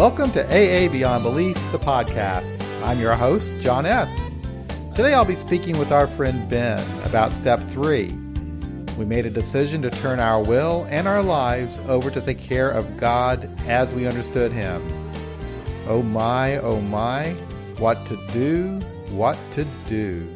Welcome to AA Beyond Belief, the podcast. I'm your host, John S. Today I'll be speaking with our friend Ben about step three. We made a decision to turn our will and our lives over to the care of God as we understood Him. Oh my, oh my, what to do, what to do.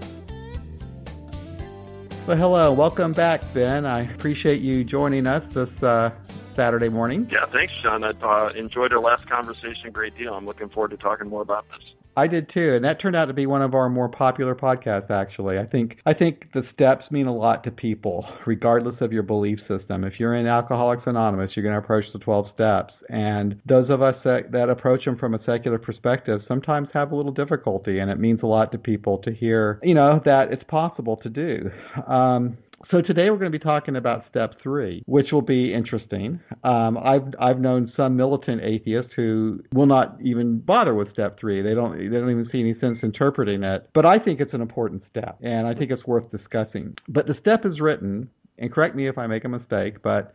Well, hello, welcome back, Ben. I appreciate you joining us this uh, Saturday morning. Yeah, thanks, John. I uh, enjoyed our last conversation a great deal. I'm looking forward to talking more about this. I did too, and that turned out to be one of our more popular podcasts. Actually, I think I think the steps mean a lot to people, regardless of your belief system. If you're in Alcoholics Anonymous, you're going to approach the 12 steps, and those of us that, that approach them from a secular perspective sometimes have a little difficulty, and it means a lot to people to hear, you know, that it's possible to do. Um, so today we're going to be talking about step three, which will be interesting. Um, I've I've known some militant atheists who will not even bother with step three. They don't they don't even see any sense interpreting it. But I think it's an important step, and I think it's worth discussing. But the step is written, and correct me if I make a mistake, but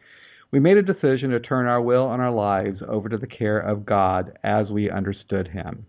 we made a decision to turn our will and our lives over to the care of God as we understood Him.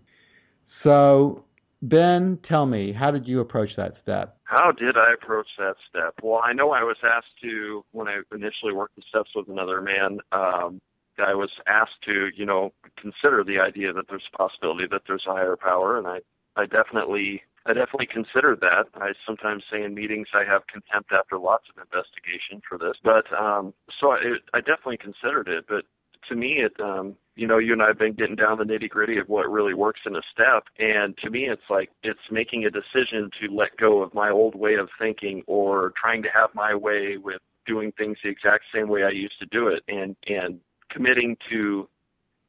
So Ben, tell me, how did you approach that step? How did I approach that step? Well, I know I was asked to, when I initially worked the steps with another man, um, I was asked to, you know, consider the idea that there's a possibility that there's a higher power, and I, I definitely, I definitely considered that. I sometimes say in meetings I have contempt after lots of investigation for this, but um, so I, I definitely considered it. But to me, it, um, you know, you and I have been getting down the nitty gritty of what really works in a step. And to me, it's like it's making a decision to let go of my old way of thinking or trying to have my way with doing things the exact same way I used to do it and, and committing to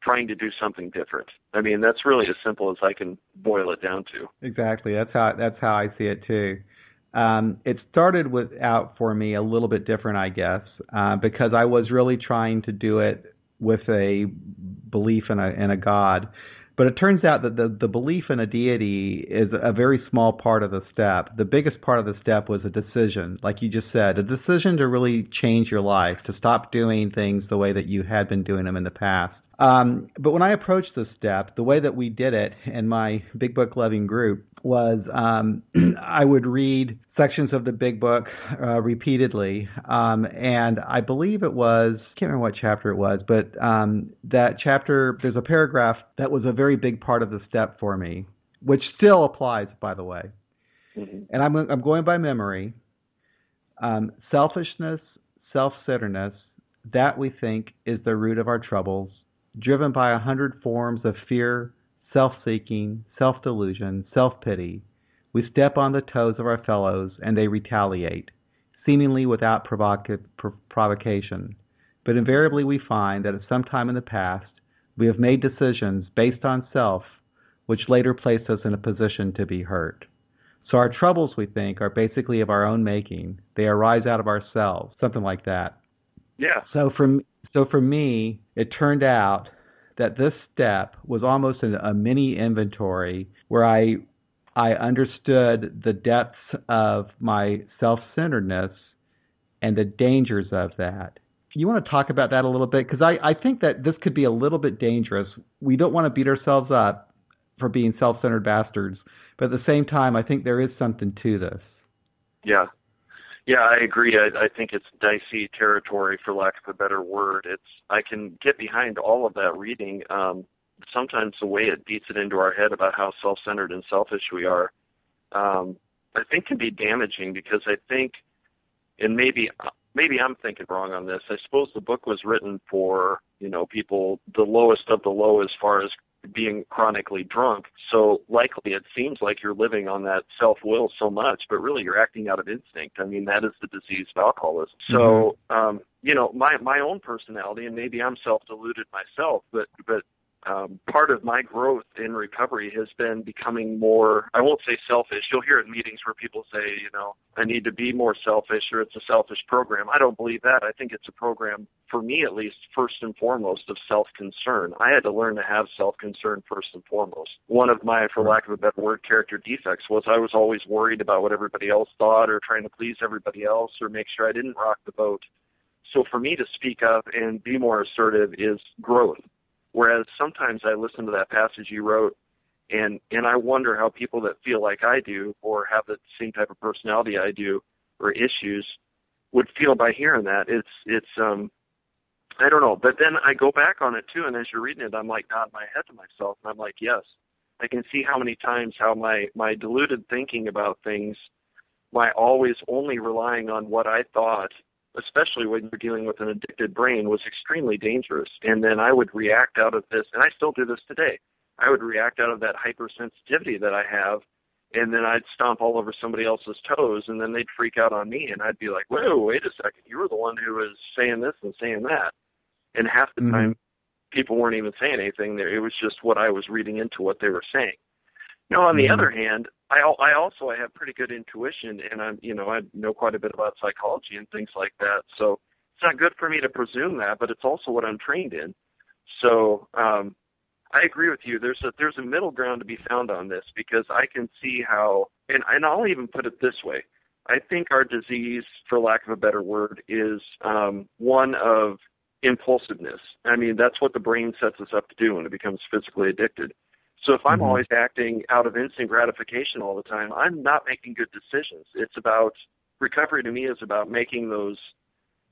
trying to do something different. I mean, that's really as simple as I can boil it down to. Exactly. That's how, that's how I see it too. Um, it started with out for me a little bit different, I guess, uh, because I was really trying to do it with a belief in a in a God. But it turns out that the, the belief in a deity is a very small part of the step. The biggest part of the step was a decision, like you just said, a decision to really change your life, to stop doing things the way that you had been doing them in the past. Um, but when I approached this step, the way that we did it in my Big Book loving group was um, I would read sections of the Big Book uh, repeatedly, um, and I believe it was I can't remember what chapter it was, but um, that chapter there's a paragraph that was a very big part of the step for me, which still applies, by the way. Mm-hmm. And I'm I'm going by memory. Um, selfishness, self-centeredness, that we think is the root of our troubles driven by a hundred forms of fear, self seeking, self delusion, self pity, we step on the toes of our fellows and they retaliate, seemingly without provoca- provocation. But invariably we find that at some time in the past we have made decisions based on self which later place us in a position to be hurt. So our troubles, we think, are basically of our own making. They arise out of ourselves, something like that. Yeah. So from so for me, it turned out that this step was almost a, mini inventory where I I understood the depths of my self-centeredness and the dangers of that. You want to talk about that a little bit because I, I think that this could be a little bit dangerous. We don't want to beat ourselves up for being self-centered bastards, but at the same time, I think there is something to this. Yeah, yeah, I agree. I, I think it's dicey territory, for lack of a better word. It's I can get behind all of that reading. Um, sometimes the way it beats it into our head about how self-centered and selfish we are, um, I think can be damaging because I think, and maybe maybe I'm thinking wrong on this. I suppose the book was written for you know people the lowest of the low as far as being chronically drunk. So likely it seems like you're living on that self will so much, but really you're acting out of instinct. I mean, that is the disease of alcoholism. So, mm-hmm. um, you know, my, my own personality, and maybe I'm self deluded myself, but, but um, part of my growth in recovery has been becoming more, I won't say selfish. You'll hear in meetings where people say, you know, I need to be more selfish or it's a selfish program. I don't believe that. I think it's a program, for me at least, first and foremost, of self concern. I had to learn to have self concern first and foremost. One of my, for lack of a better word, character defects was I was always worried about what everybody else thought or trying to please everybody else or make sure I didn't rock the boat. So for me to speak up and be more assertive is growth Whereas sometimes I listen to that passage you wrote and and I wonder how people that feel like I do or have the same type of personality I do or issues would feel by hearing that. It's it's um I don't know. But then I go back on it too and as you're reading it I'm like nodding my head to myself and I'm like, yes. I can see how many times how my my deluded thinking about things, my always only relying on what I thought, especially when you're dealing with an addicted brain, was extremely dangerous. And then I would react out of this, and I still do this today. I would react out of that hypersensitivity that I have, and then I'd stomp all over somebody else's toes, and then they'd freak out on me, and I'd be like, "Whoa, wait a second! You were the one who was saying this and saying that," and half the mm-hmm. time, people weren't even saying anything. There, it was just what I was reading into what they were saying. Now, on the mm-hmm. other hand, I I also I have pretty good intuition, and I'm you know I know quite a bit about psychology and things like that. So it's not good for me to presume that, but it's also what I'm trained in. So um, I agree with you. There's a there's a middle ground to be found on this because I can see how, and and I'll even put it this way. I think our disease, for lack of a better word, is um, one of impulsiveness. I mean, that's what the brain sets us up to do when it becomes physically addicted. So if I'm mm-hmm. always acting out of instant gratification all the time, I'm not making good decisions. It's about recovery to me is about making those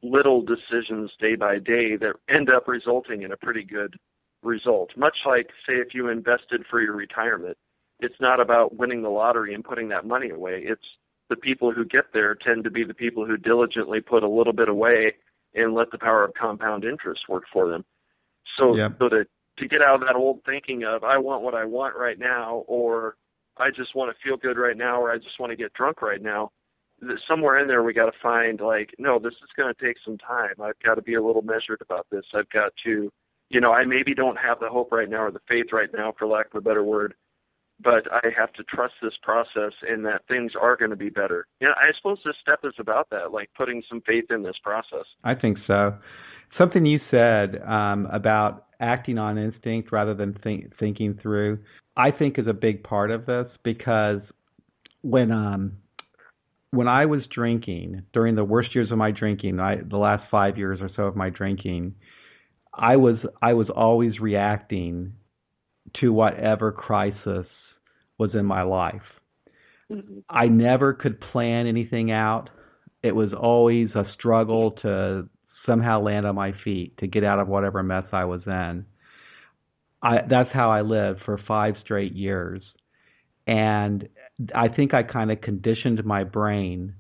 little decisions day by day that end up resulting in a pretty good result. Much like, say, if you invested for your retirement, it's not about winning the lottery and putting that money away. It's the people who get there tend to be the people who diligently put a little bit away and let the power of compound interest work for them. So, yeah. so to to get out of that old thinking of I want what I want right now, or I just want to feel good right now, or I just want to get drunk right now. Somewhere in there, we got to find like, no, this is going to take some time. I've got to be a little measured about this. I've got to you know, I maybe don't have the hope right now or the faith right now, for lack of a better word, but I have to trust this process and that things are going to be better. Yeah, I suppose this step is about that, like putting some faith in this process. I think so. Something you said um, about acting on instinct rather than think, thinking through, I think is a big part of this because when um, when I was drinking during the worst years of my drinking, I, the last five years or so of my drinking, I was I was always reacting to whatever crisis was in my life. Mm-hmm. I never could plan anything out. It was always a struggle to somehow land on my feet to get out of whatever mess I was in. I that's how I lived for 5 straight years. And I think I kind of conditioned my brain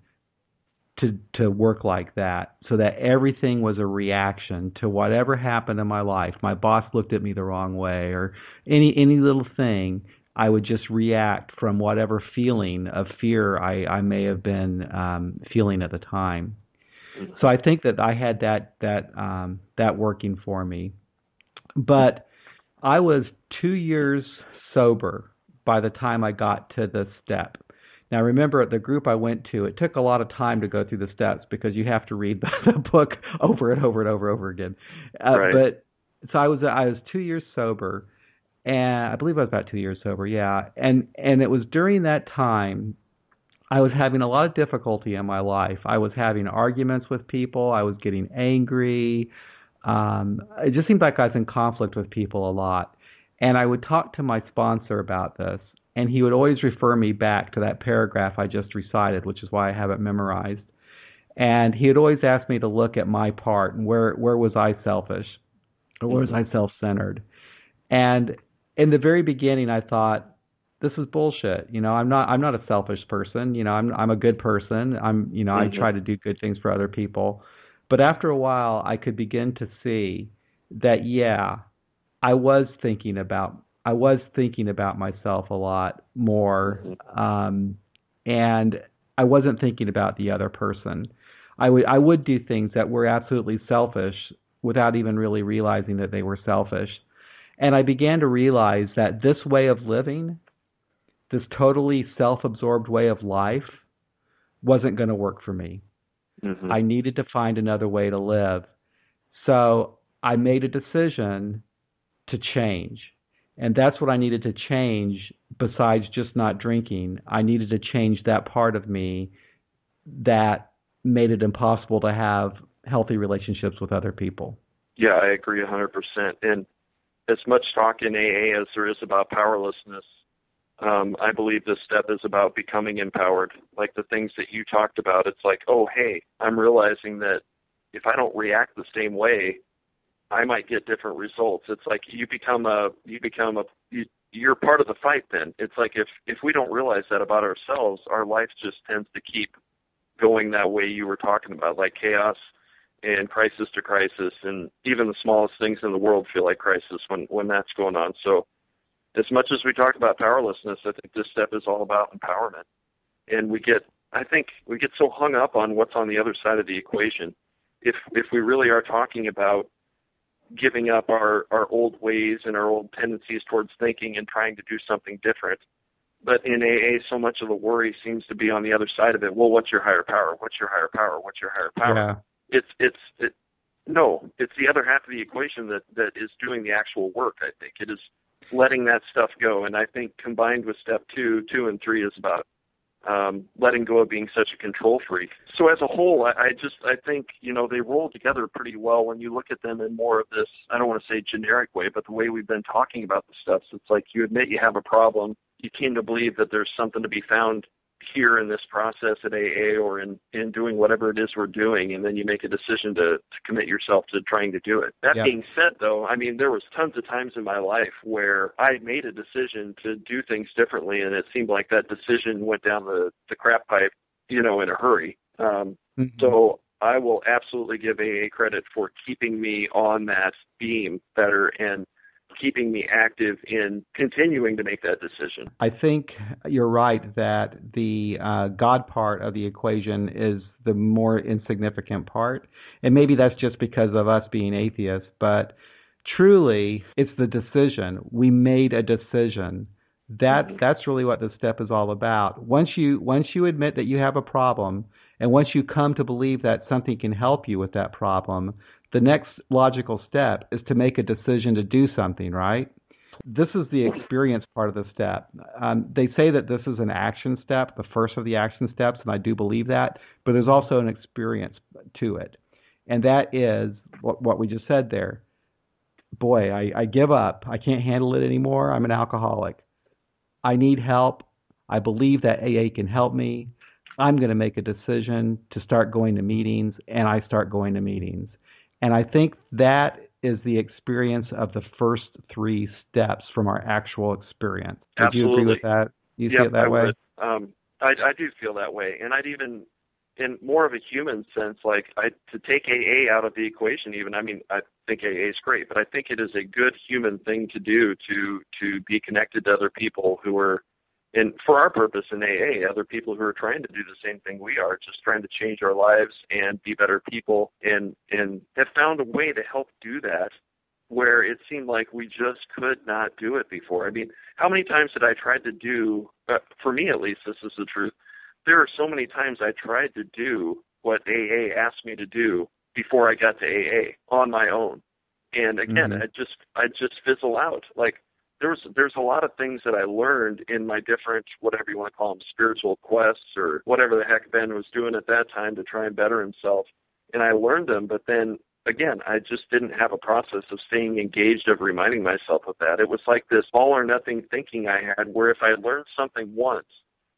to to work like that so that everything was a reaction to whatever happened in my life my boss looked at me the wrong way or any any little thing i would just react from whatever feeling of fear i i may have been um feeling at the time so i think that i had that that um that working for me but i was 2 years sober by the time i got to the step now, remember, at the group I went to, it took a lot of time to go through the steps because you have to read the book over and over and over and over again. Uh, right. But so I was I was two years sober, and I believe I was about two years sober. Yeah, and and it was during that time I was having a lot of difficulty in my life. I was having arguments with people. I was getting angry. Um, it just seemed like I was in conflict with people a lot. And I would talk to my sponsor about this, and he would always refer me back to that paragraph I just recited, which is why I have it memorized. And he would always ask me to look at my part and where where was I selfish, or where was I self-centered. And in the very beginning, I thought this is bullshit. You know, I'm not I'm not a selfish person. You know, I'm I'm a good person. I'm you know mm-hmm. I try to do good things for other people. But after a while, I could begin to see that yeah, I was thinking about I was thinking about myself a lot more, mm-hmm. um, and I wasn't thinking about the other person. I would I would do things that were absolutely selfish without even really realizing that they were selfish. And I began to realize that this way of living, this totally self-absorbed way of life, wasn't going to work for me. Mm-hmm. I needed to find another way to live. So I made a decision to change. And that's what I needed to change besides just not drinking. I needed to change that part of me that made it impossible to have healthy relationships with other people. Yeah, I agree 100%. And as much talk in AA as there is about powerlessness, um, I believe this step is about becoming empowered. Like the things that you talked about, it's like, oh, hey, I'm realizing that if I don't react the same way, I might get different results. It's like you become a, you become a, you, you're part of the fight. Then it's like if if we don't realize that about ourselves, our life just tends to keep going that way you were talking about, like chaos and crisis to crisis, and even the smallest things in the world feel like crisis when when that's going on. So, as much as we talk about powerlessness, I think this step is all about empowerment, and we get I think we get so hung up on what's on the other side of the equation. If if we really are talking about giving up our our old ways and our old tendencies towards thinking and trying to do something different, but in AA, so much of the worry seems to be on the other side of it. Well, what's your higher power? What's your higher power? What's your higher power? Yeah it's it's it, no, it's the other half of the equation that that is doing the actual work. I think it is letting that stuff go, and I think combined with step two, two and three is about um, letting go of being such a control freak. So as a whole, I, I just I think you know they roll together pretty well when you look at them in more of this I don't want to say generic way, but the way we've been talking about the stuff. So it's like you admit you have a problem, you came to believe that there's something to be found here in this process at AA or in, in doing whatever it is we're doing, and then you make a decision to, to commit yourself to trying to do it. That yep. being said, though, I mean, there was tons of times in my life where I made a decision to do things differently, and it seemed like that decision went down the, the crap pipe, you know, in a hurry. Um, mm-hmm. So I will absolutely give AA credit for keeping me on that beam better and – keeping me active in continuing to make that decision. I think you're right that the uh, God part of the equation is the more insignificant part. And maybe that's just because of us being atheists, but truly it's the decision. We made a decision. That mm-hmm. that's really what this step is all about. Once you once you admit that you have a problem and once you come to believe that something can help you with that problem, the next logical step is to make a decision to do something, right? This is the experience part of the step. Um, they say that this is an action step, the first of the action steps, and I do believe that, but there's also an experience to it. And that is what, what we just said there. Boy, I, I give up. I can't handle it anymore. I'm an alcoholic. I need help. I believe that AA can help me. I'm going to make a decision to start going to meetings, and I start going to meetings. And I think that is the experience of the first three steps from our actual experience. Would Absolutely. you agree with that? You yep, see it that I way? Um, I, I do feel that way, and I'd even, in more of a human sense, like I to take AA out of the equation. Even I mean, I think AA is great, but I think it is a good human thing to do to to be connected to other people who are and for our purpose in AA, other people who are trying to do the same thing we are, just trying to change our lives and be better people, and and have found a way to help do that, where it seemed like we just could not do it before. I mean, how many times did I try to do? Uh, for me, at least, this is the truth. There are so many times I tried to do what AA asked me to do before I got to AA on my own, and again, mm-hmm. I just I just fizzle out. Like there's there's a lot of things that I learned in my different whatever you want to call them spiritual quests or whatever the heck Ben was doing at that time to try and better himself, and I learned them. But then again, I just didn't have a process of staying engaged of reminding myself of that. It was like this all or nothing thinking I had, where if I learned something once,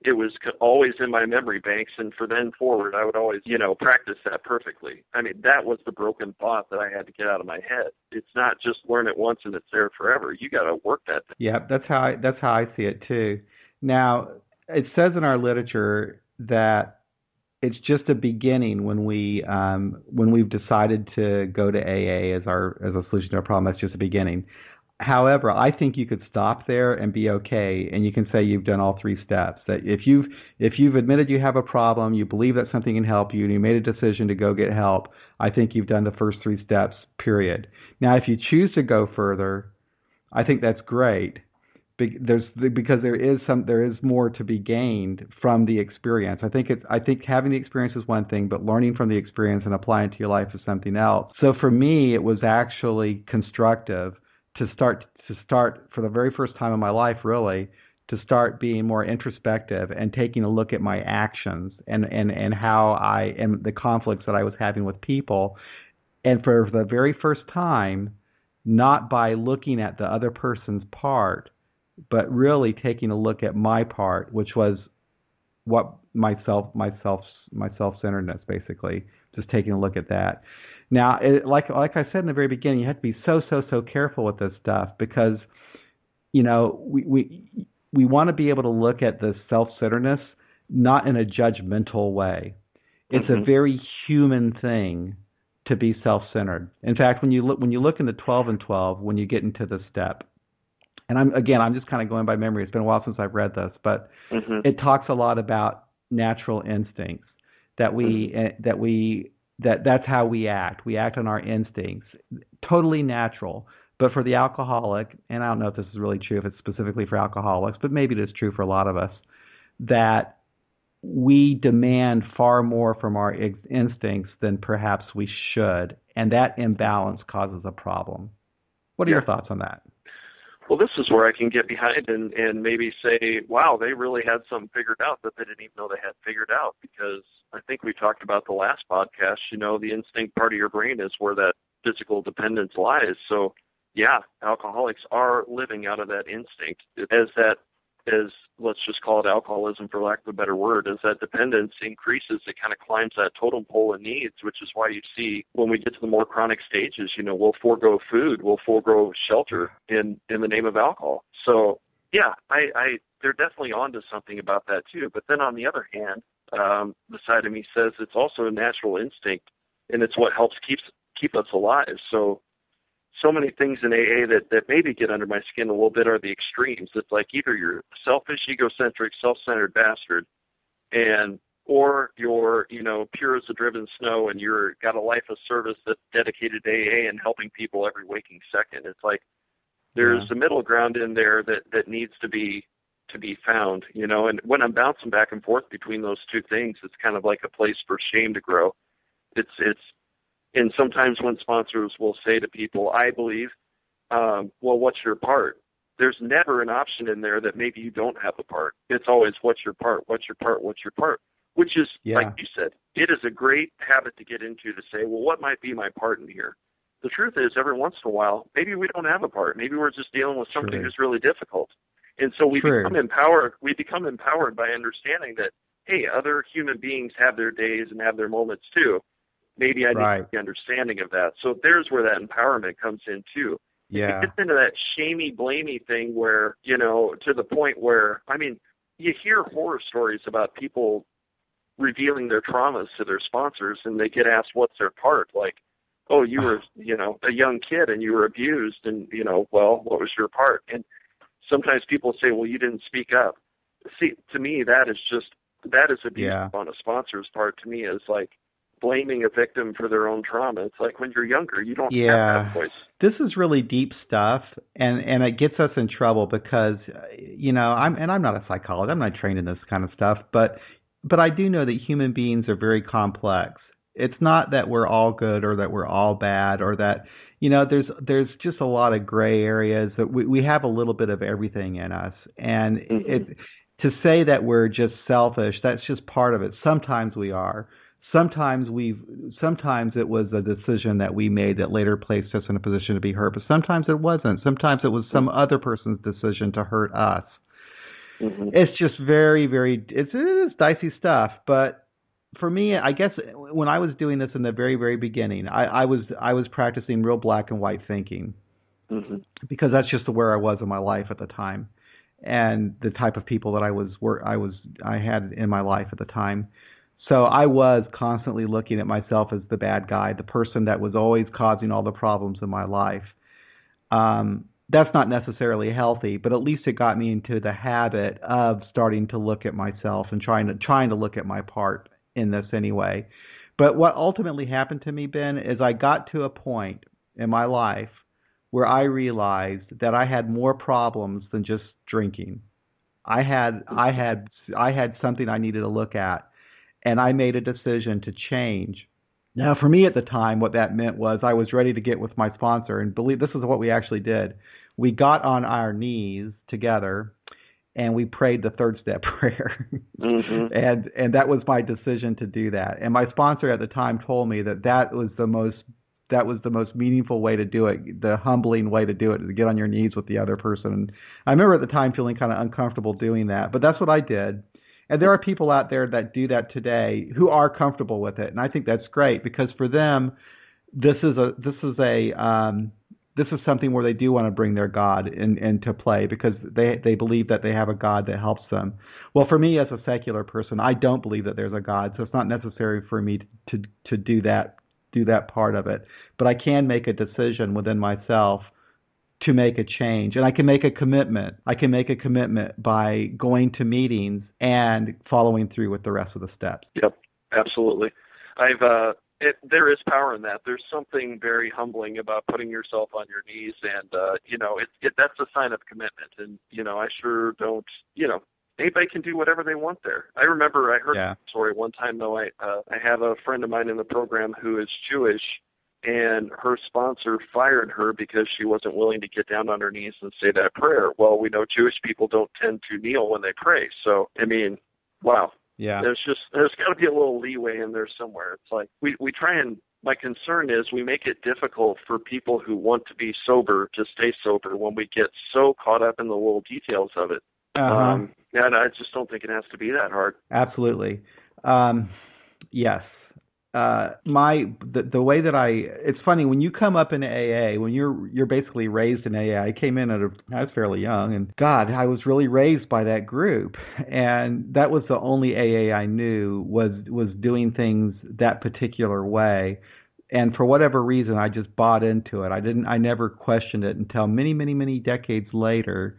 it was always in my memory banks and for then forward i would always you know practice that perfectly i mean that was the broken thought that i had to get out of my head it's not just learn it once and it's there forever you got to work that thing. yeah that's how I, that's how i see it too now it says in our literature that it's just a beginning when we um, when we've decided to go to AA as our as a solution to our problem. That's just a beginning. However, I think you could stop there and be okay, and you can say you've done all three steps. That if you've if you've admitted you have a problem, you believe that something can help you, and you made a decision to go get help, I think you've done the first three steps. Period. Now, if you choose to go further, I think that's great. There's because there is some there is more to be gained from the experience. I think it's I think having the experience is one thing, but learning from the experience and applying it to your life is something else. So for me, it was actually constructive to start to start for the very first time in my life really to start being more introspective and taking a look at my actions and and and how I and the conflicts that I was having with people and for the very first time not by looking at the other person's part, but really taking a look at my part, which was what myself, myself, my self-centeredness, basically, just taking a look at that. Now, it, like like I said in the very beginning, you have to be so so so careful with this stuff because, you know, we we we want to be able to look at the self-centeredness not in a judgmental way. It's mm-hmm. a very human thing to be self-centered. In fact, when you look when you look into 12 and 12, when you get into the step, and I'm again, I'm just kind of going by memory. It's been a while since I've read this, but mm-hmm. it talks a lot about natural instincts that we mm-hmm. uh, that we that that's how we act. We act on our instincts, totally natural. But for the alcoholic, and I don't know if this is really true, if it's specifically for alcoholics, but maybe it is true for a lot of us, that we demand far more from our instincts than perhaps we should, and that imbalance causes a problem. What are yeah. your thoughts on that? Well, this is where I can get behind and and maybe say, wow, they really had something figured out that they didn't even know they had figured out. Because I think we talked about the last podcast. You know, the instinct part of your brain is where that physical dependence lies. So, yeah, alcoholics are living out of that instinct. As that as let's just call it alcoholism for lack of a better word, as that dependence increases, it kind of climbs that totem pole of needs, which is why you see when we get to the more chronic stages, you know, we'll forego food, we'll forego shelter in in the name of alcohol. So yeah, I, I they're definitely onto something about that too. But then on the other hand, um, the side of me says it's also a natural instinct, and it's what helps keeps keep us alive. So so many things in AA that, that maybe get under my skin a little bit are the extremes. It's like either you're selfish, egocentric, self-centered bastard, and or you're you know pure as the driven snow and you're got a life of service that's dedicated to AA and helping people every waking second. It's like there's yeah. a middle ground in there that that needs to be to be found, you know. And when I'm bouncing back and forth between those two things, it's kind of like a place for shame to grow. It's it's and sometimes when sponsors will say to people, I believe, um, well, what's your part? There's never an option in there that maybe you don't have a part. It's always what's your part, what's your part, what's your part, which is, yeah. like you said, it is a great habit to get into to say, well, what might be my part in here? The truth is, every once in a while, maybe we don't have a part. Maybe we're just dealing with something True. that's really difficult. And so we True. become empowered. We become empowered by understanding that, hey, other human beings have their days and have their moments too maybe I right. need the understanding of that. So there's where that empowerment comes in too. Yeah. It gets into that shamey, blamey thing where, you know, to the point where, I mean, you hear horror stories about people revealing their traumas to their sponsors and they get asked what's their part. Like, oh, you were, you know, a young kid and you were abused and, you know, well, what was your part? And sometimes people say, well, you didn't speak up. See, to me, that is just, that is abuse yeah. on a sponsor's part to me is like, blaming a victim for their own trauma. It's like when you're younger, you don't yeah. have that voice. This is really deep stuff, and and it gets us in trouble because you know I'm and I'm not a psychologist. I'm not trained in this kind of stuff, but but I do know that human beings are very complex. It's not that we're all good or that we're all bad or that you know there's there's just a lot of gray areas that we we have a little bit of everything in us, and mm-hmm. it to say that we're just selfish that's just part of it. Sometimes we are sometimes we've sometimes it was a decision that we made that later placed us in a position to be hurt but sometimes it wasn't sometimes it was some other person's decision to hurt us mm-hmm. it's just very very it's, it's dicey stuff but for me i guess when i was doing this in the very very beginning i, I was i was practicing real black and white thinking mm-hmm. because that's just where i was in my life at the time and the type of people that i was i was i had in my life at the time so I was constantly looking at myself as the bad guy, the person that was always causing all the problems in my life. Um, that's not necessarily healthy, but at least it got me into the habit of starting to look at myself and trying to trying to look at my part in this anyway. But what ultimately happened to me, Ben, is I got to a point in my life where I realized that I had more problems than just drinking. I had I had I had something I needed to look at and I made a decision to change. Now, for me at the time, what that meant was I was ready to get with my sponsor, and believe this is what we actually did. We got on our knees together, and we prayed the third step prayer, mm-hmm. and and that was my decision to do that. And my sponsor at the time told me that that was the most that was the most meaningful way to do it, the humbling way to do it, to get on your knees with the other person. And I remember at the time feeling kind of uncomfortable doing that, but that's what I did. And there are people out there that do that today who are comfortable with it, and I think that's great because for them, this is a this is a um, this is something where they do want to bring their God in, into play because they they believe that they have a God that helps them. Well, for me as a secular person, I don't believe that there's a God, so it's not necessary for me to to, to do that do that part of it. But I can make a decision within myself to make a change, and I can make a commitment. I can make a commitment by going to meetings and following through with the rest of the steps. Yep, absolutely. I've uh, it, there is power in that. There's something very humbling about putting yourself on your knees, and uh, you know, it, it that's a sign of commitment. And you know, I sure don't. You know, anybody can do whatever they want there. I remember I heard yeah. a story one time though. I uh, I have a friend of mine in the program who is Jewish, and her sponsor fired her because she wasn't willing to get down on her knees and say that prayer. Well, we know Jewish people don't tend to kneel when they pray, so I mean, wow, yeah. There's just there's got to be a little leeway in there somewhere. It's like we we try and my concern is we make it difficult for people who want to be sober to stay sober when we get so caught up in the little details of it. Uh-huh. Um, and I just don't think it has to be that hard. Absolutely. Um, yes uh my the, the way that I it's funny when you come up in AA when you're you're basically raised in AA I came in at a I was fairly young and god I was really raised by that group. And that was the only AA I knew was was doing things that particular way. And for whatever reason I just bought into it. I didn't I never questioned it until many many many decades later.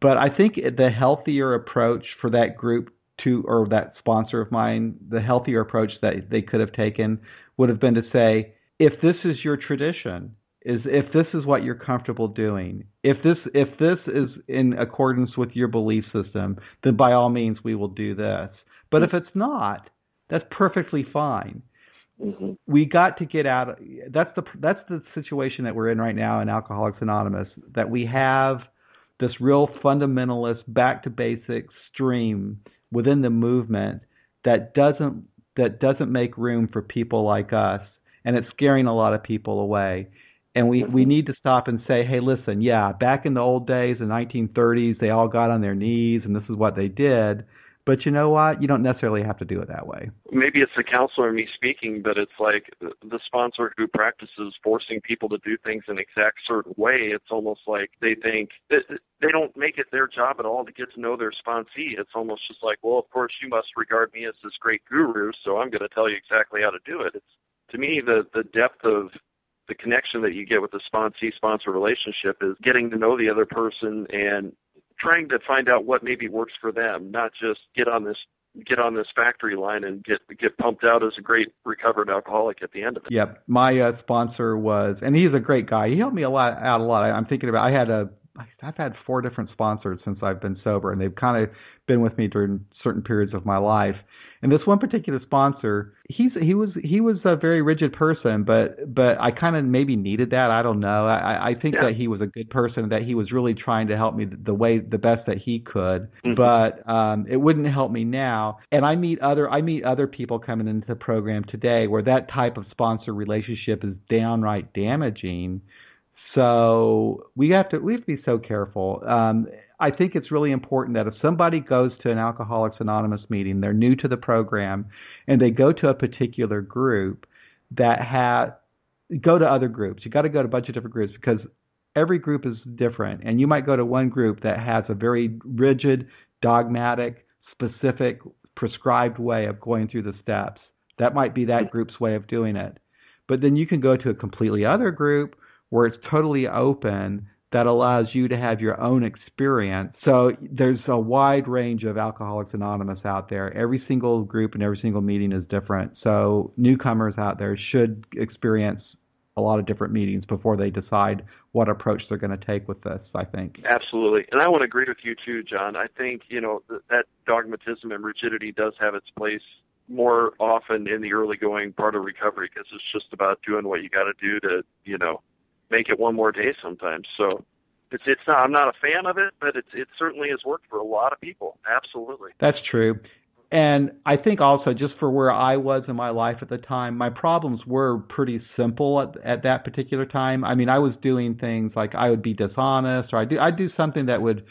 But I think the healthier approach for that group to or that sponsor of mine, the healthier approach that they could have taken would have been to say, if this is your tradition, is if this is what you're comfortable doing, if this if this is in accordance with your belief system, then by all means we will do this. But if it's not, that's perfectly fine. Mm-hmm. We got to get out. That's the that's the situation that we're in right now in Alcoholics Anonymous. That we have this real fundamentalist, back to basics stream within the movement that doesn't that doesn't make room for people like us and it's scaring a lot of people away. And we we need to stop and say hey listen yeah back in the old days the 1930s they all got on their knees and this is what they did but you know what? You don't necessarily have to do it that way. Maybe it's the counselor me speaking, but it's like the sponsor who practices forcing people to do things an exact certain way. It's almost like they think they don't make it their job at all to get to know their sponsee. It's almost just like, well, of course you must regard me as this great guru, so I'm going to tell you exactly how to do it. It's to me the the depth of the connection that you get with the sponsee sponsor relationship is getting to know the other person and trying to find out what maybe works for them, not just get on this get on this factory line and get get pumped out as a great recovered alcoholic at the end of it. Yep, my uh, sponsor was, and he's a great guy. He helped me a lot out a lot. I'm thinking about. I had a I've had four different sponsors since I've been sober, and they've kind of been with me during certain periods of my life. And this one particular sponsor, he's he was he was a very rigid person, but but I kind of maybe needed that. I don't know. I I think yeah. that he was a good person, that he was really trying to help me the way the best that he could. Mm-hmm. But um, it wouldn't help me now. And I meet other I meet other people coming into the program today where that type of sponsor relationship is downright damaging. So we have to we have to be so careful. Um, I think it's really important that if somebody goes to an Alcoholics Anonymous meeting, they're new to the program, and they go to a particular group that have go to other groups. You got to go to a bunch of different groups because every group is different, and you might go to one group that has a very rigid, dogmatic, specific, prescribed way of going through the steps. That might be that group's way of doing it. But then you can go to a completely other group where it's totally open that allows you to have your own experience. So there's a wide range of Alcoholics Anonymous out there. Every single group and every single meeting is different. So newcomers out there should experience a lot of different meetings before they decide what approach they're going to take with this, I think. Absolutely. And I want to agree with you too, John. I think, you know, that dogmatism and rigidity does have its place more often in the early going part of recovery because it's just about doing what you got to do to, you know, make it one more day sometimes. So it's it's not I'm not a fan of it, but it's it certainly has worked for a lot of people. Absolutely. That's true. and I think also just for where I was in my life at the time, my problems were pretty simple at, at that particular time. I mean, I was doing things like I would be dishonest, or I do I'd do something that would,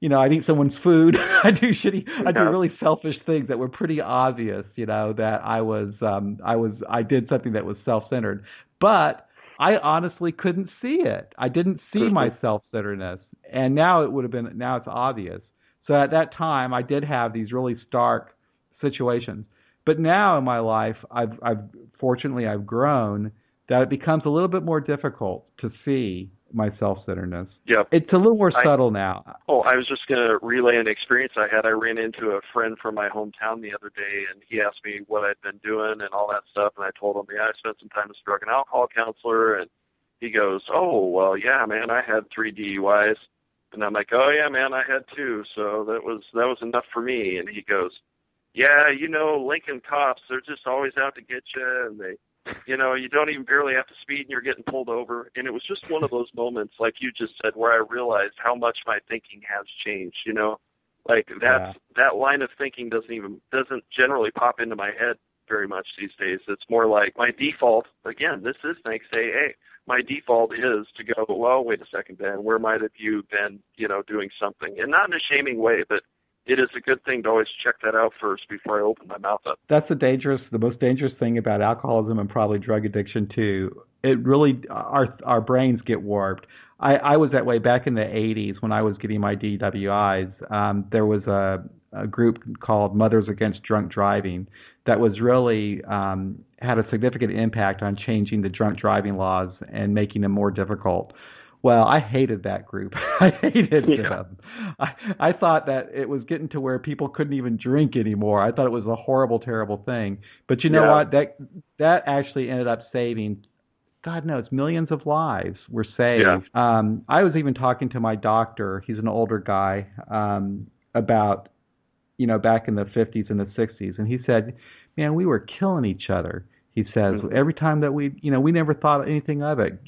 you know, I'd eat someone's food. I do shitty, I do really selfish things that were pretty obvious. You know, that I was um I was I did something that was self centered, but I honestly couldn't see it. I didn't see my self centeredness, and now it would have been now it's obvious. So at that time, I did have these really stark situations. But now in my life, I've, I've fortunately I've grown that it becomes a little bit more difficult to see my self-centeredness. Yeah, it's a little more subtle I, now. Oh, I was just going to relay an experience I had. I ran into a friend from my hometown the other day, and he asked me what I'd been doing and all that stuff, and I told him, yeah, I spent some time as a drug and alcohol counselor, and he goes, oh, well, yeah, man, I had three DUIs. And I'm like, oh yeah, man, I had two, so that was that was enough for me. And he goes, yeah, you know, Lincoln cops, they're just always out to get you, and they, you know, you don't even barely have to speed, and you're getting pulled over. And it was just one of those moments, like you just said, where I realized how much my thinking has changed. You know, like that's yeah. that line of thinking doesn't even doesn't generally pop into my head very much these days. It's more like my default. Again, this is thanks to AA my default is to go, well, wait a second, Ben, where might have you been, you know, doing something? And not in a shaming way, but it is a good thing to always check that out first before I open my mouth up. That's the dangerous, the most dangerous thing about alcoholism and probably drug addiction too. It really, our our brains get warped. I, I was that way back in the 80s when I was getting my DWIs. Um, there was a, a group called Mothers Against Drunk Driving that was really um, had a significant impact on changing the drunk driving laws and making them more difficult. Well, I hated that group. I hated yeah. them. I, I thought that it was getting to where people couldn't even drink anymore. I thought it was a horrible, terrible thing. But you know yeah. what? That that actually ended up saving God knows, millions of lives were saved. Yeah. Um, I was even talking to my doctor. He's an older guy um, about, you know, back in the 50s and the 60s, and he said, "Man, we were killing each other." He says mm-hmm. every time that we, you know, we never thought anything of it,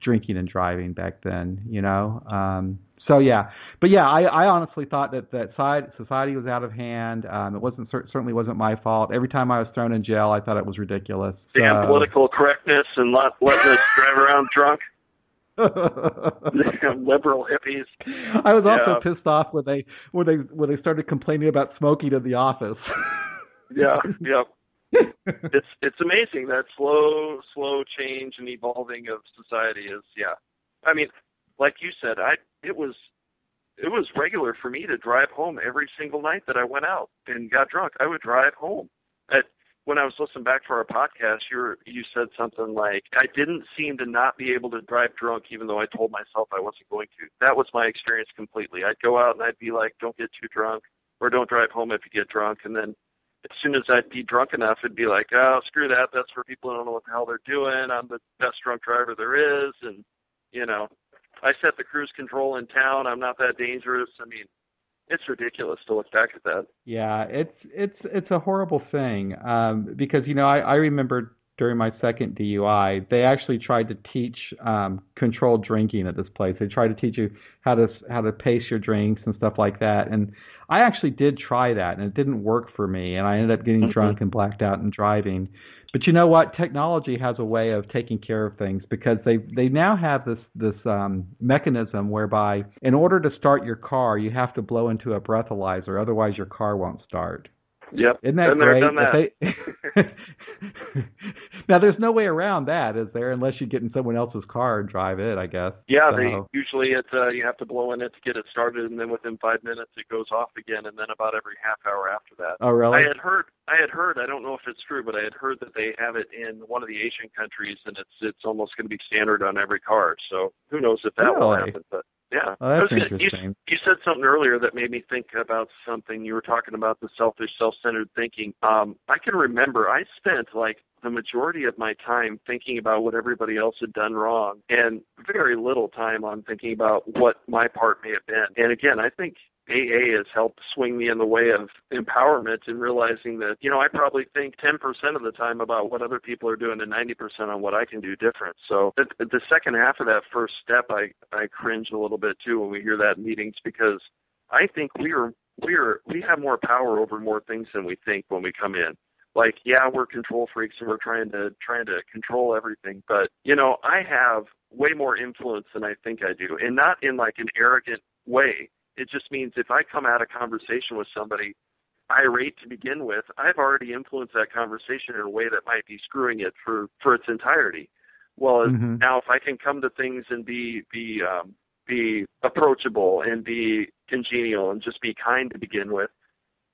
drinking and driving back then, you know. Um, so yeah, but yeah, I, I honestly thought that that side, society was out of hand. Um, it wasn't certainly wasn't my fault. Every time I was thrown in jail, I thought it was ridiculous. Damn so, political correctness and let, letting us drive around drunk. liberal hippies. I was also yeah. pissed off when they when they when they started complaining about smoking in the office. yeah, yeah it's it's amazing that slow slow change and evolving of society is yeah. I mean, like you said, I it was it was regular for me to drive home every single night that I went out and got drunk. I would drive home. At, when I was listening back for our podcast, you were, you said something like, "I didn't seem to not be able to drive drunk, even though I told myself I wasn't going to." That was my experience completely. I'd go out and I'd be like, "Don't get too drunk," or "Don't drive home if you get drunk," and then as soon as I'd be drunk enough, it'd be like, oh, screw that. That's for people who don't know what the hell they're doing. I'm the best drunk driver there is. And, you know, I set the cruise control in town. I'm not that dangerous. I mean, it's ridiculous to look back at that. Yeah, it's it's it's a horrible thing um, because you know I, I remember during my second DUI they actually tried to teach um, controlled drinking at this place. They tried to teach you how to how to pace your drinks and stuff like that. And I actually did try that, and it didn't work for me, and I ended up getting mm-hmm. drunk and blacked out and driving. But you know what? Technology has a way of taking care of things because they they now have this this um, mechanism whereby in order to start your car, you have to blow into a breathalyzer, otherwise your car won't start. Yep. Isn't that Been great? There, they... now, there's no way around that, is there? Unless you get in someone else's car and drive it, I guess. Yeah, so... they usually it's uh, you have to blow in it to get it started, and then within five minutes it goes off again, and then about every half hour after that. Oh, really? I had heard, I had heard, I don't know if it's true, but I had heard that they have it in one of the Asian countries, and it's it's almost going to be standard on every car. So who knows if that really? will happen? But yeah. Oh, that's interesting. You, you, said something earlier that made me think about something. You were talking about the selfish, self-centered thinking. Um, I can remember I spent like the majority of my time thinking about what everybody else had done wrong and very little time on thinking about what my part may have been. And again, I think AA has helped swing me in the way of empowerment and realizing that, you know, I probably think 10% of the time about what other people are doing and 90% on what I can do different. So the, the second half of that first step, I, I cringe a little bit too when we hear that in meetings because I think we are we're we have more power over more things than we think when we come in. Like, yeah, we're control freaks and we're trying to trying to control everything, but you know, I have way more influence than I think I do, and not in like an arrogant way. It just means if I come at a conversation with somebody irate to begin with, I've already influenced that conversation in a way that might be screwing it for for its entirety. Well, mm-hmm. now if I can come to things and be be um, be approachable and be congenial and just be kind to begin with,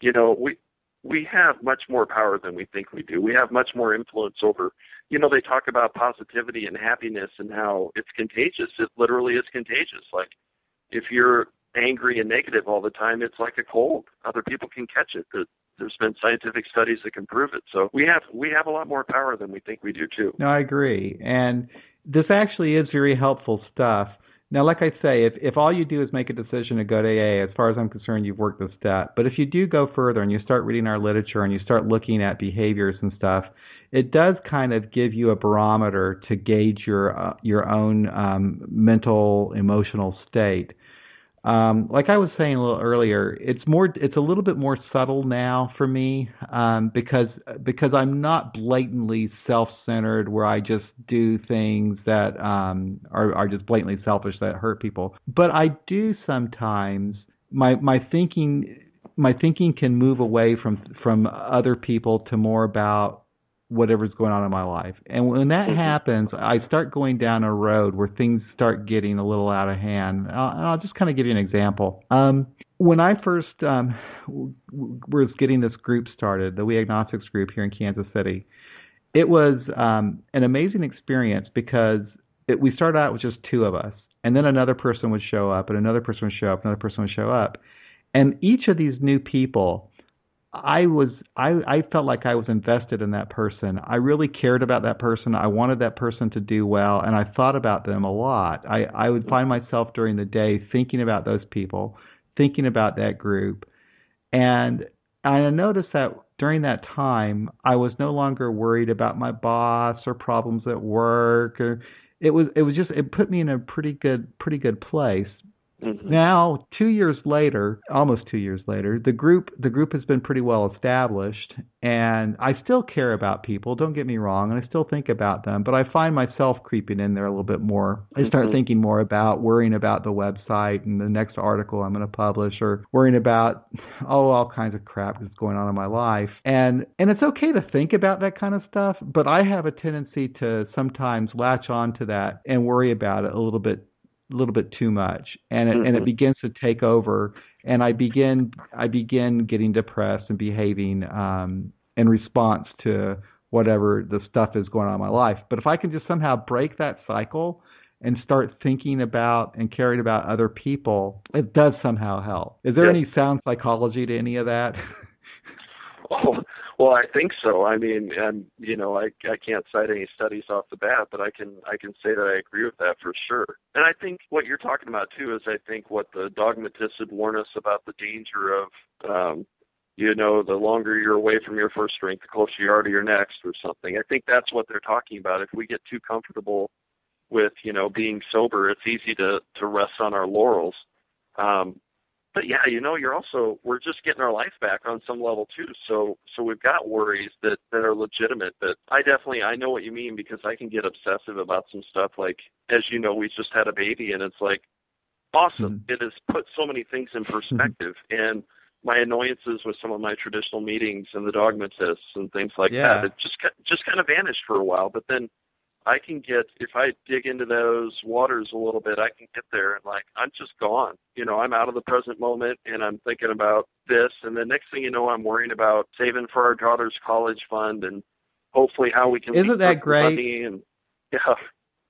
you know, we we have much more power than we think we do. We have much more influence over. You know, they talk about positivity and happiness and how it's contagious. It literally is contagious. Like if you're angry and negative all the time, it's like a cold. Other people can catch it. There's been scientific studies that can prove it. So we have we have a lot more power than we think we do too. No, I agree. And this actually is very helpful stuff. Now, like I say, if, if all you do is make a decision to go to AA, as far as I'm concerned, you've worked the step. But if you do go further and you start reading our literature and you start looking at behaviors and stuff, it does kind of give you a barometer to gauge your uh, your own um, mental emotional state. Um, like I was saying a little earlier, it's more, it's a little bit more subtle now for me um, because because I'm not blatantly self-centered where I just do things that um, are are just blatantly selfish that hurt people. But I do sometimes my my thinking my thinking can move away from from other people to more about whatever's going on in my life. And when that mm-hmm. happens, I start going down a road where things start getting a little out of hand. I'll, I'll just kind of give you an example. Um, when I first um, was getting this group started, the We Agnostics group here in Kansas City, it was um, an amazing experience because it, we started out with just two of us, and then another person would show up, and another person would show up, another person would show up, and each of these new people I was I, I felt like I was invested in that person. I really cared about that person. I wanted that person to do well and I thought about them a lot. I, I would find myself during the day thinking about those people, thinking about that group. And I noticed that during that time I was no longer worried about my boss or problems at work or it was it was just it put me in a pretty good pretty good place Mm-hmm. Now, two years later, almost two years later, the group the group has been pretty well established, and I still care about people. Don't get me wrong, and I still think about them, but I find myself creeping in there a little bit more. I start mm-hmm. thinking more about worrying about the website and the next article I'm going to publish, or worrying about oh all kinds of crap that's going on in my life, and and it's okay to think about that kind of stuff, but I have a tendency to sometimes latch on to that and worry about it a little bit a little bit too much, and it, mm-hmm. and it mm-hmm. begins to take over, and I begin I begin getting depressed and behaving um, in response to whatever the stuff is going on in my life. But if I can just somehow break that cycle and start thinking about and caring about other people, it does somehow help. Is there any sound psychology to any of that? well, I think so. I mean, and you know, I I can't cite any studies off the bat, but I can I can say that I agree with that for sure. And I think what you're talking about too is I think what the dogmatists would warn us about the danger of um you know, the longer you're away from your first drink, the closer you are to your next or something. I think that's what they're talking about. If we get too comfortable with, you know, being sober, it's easy to to rest on our laurels. Um, but yeah, you know, you're also we're just getting our life back on some level too. So so we've got worries that that are legitimate. But I definitely I know what you mean because I can get obsessive about some stuff. Like as you know, we just had a baby, and it's like awesome. Mm-hmm. It has put so many things in perspective, and my annoyances with some of my traditional meetings and the dogmatists and things like yeah. that. It just just kind of vanished for a while, but then I can get if I dig into those waters a little bit, I can get there and like I'm just gone. You know, I'm out of the present moment and I'm thinking about this and the next thing you know I'm worrying about saving for our daughter's college fund and hopefully how we can Isn't that great? Money and yeah.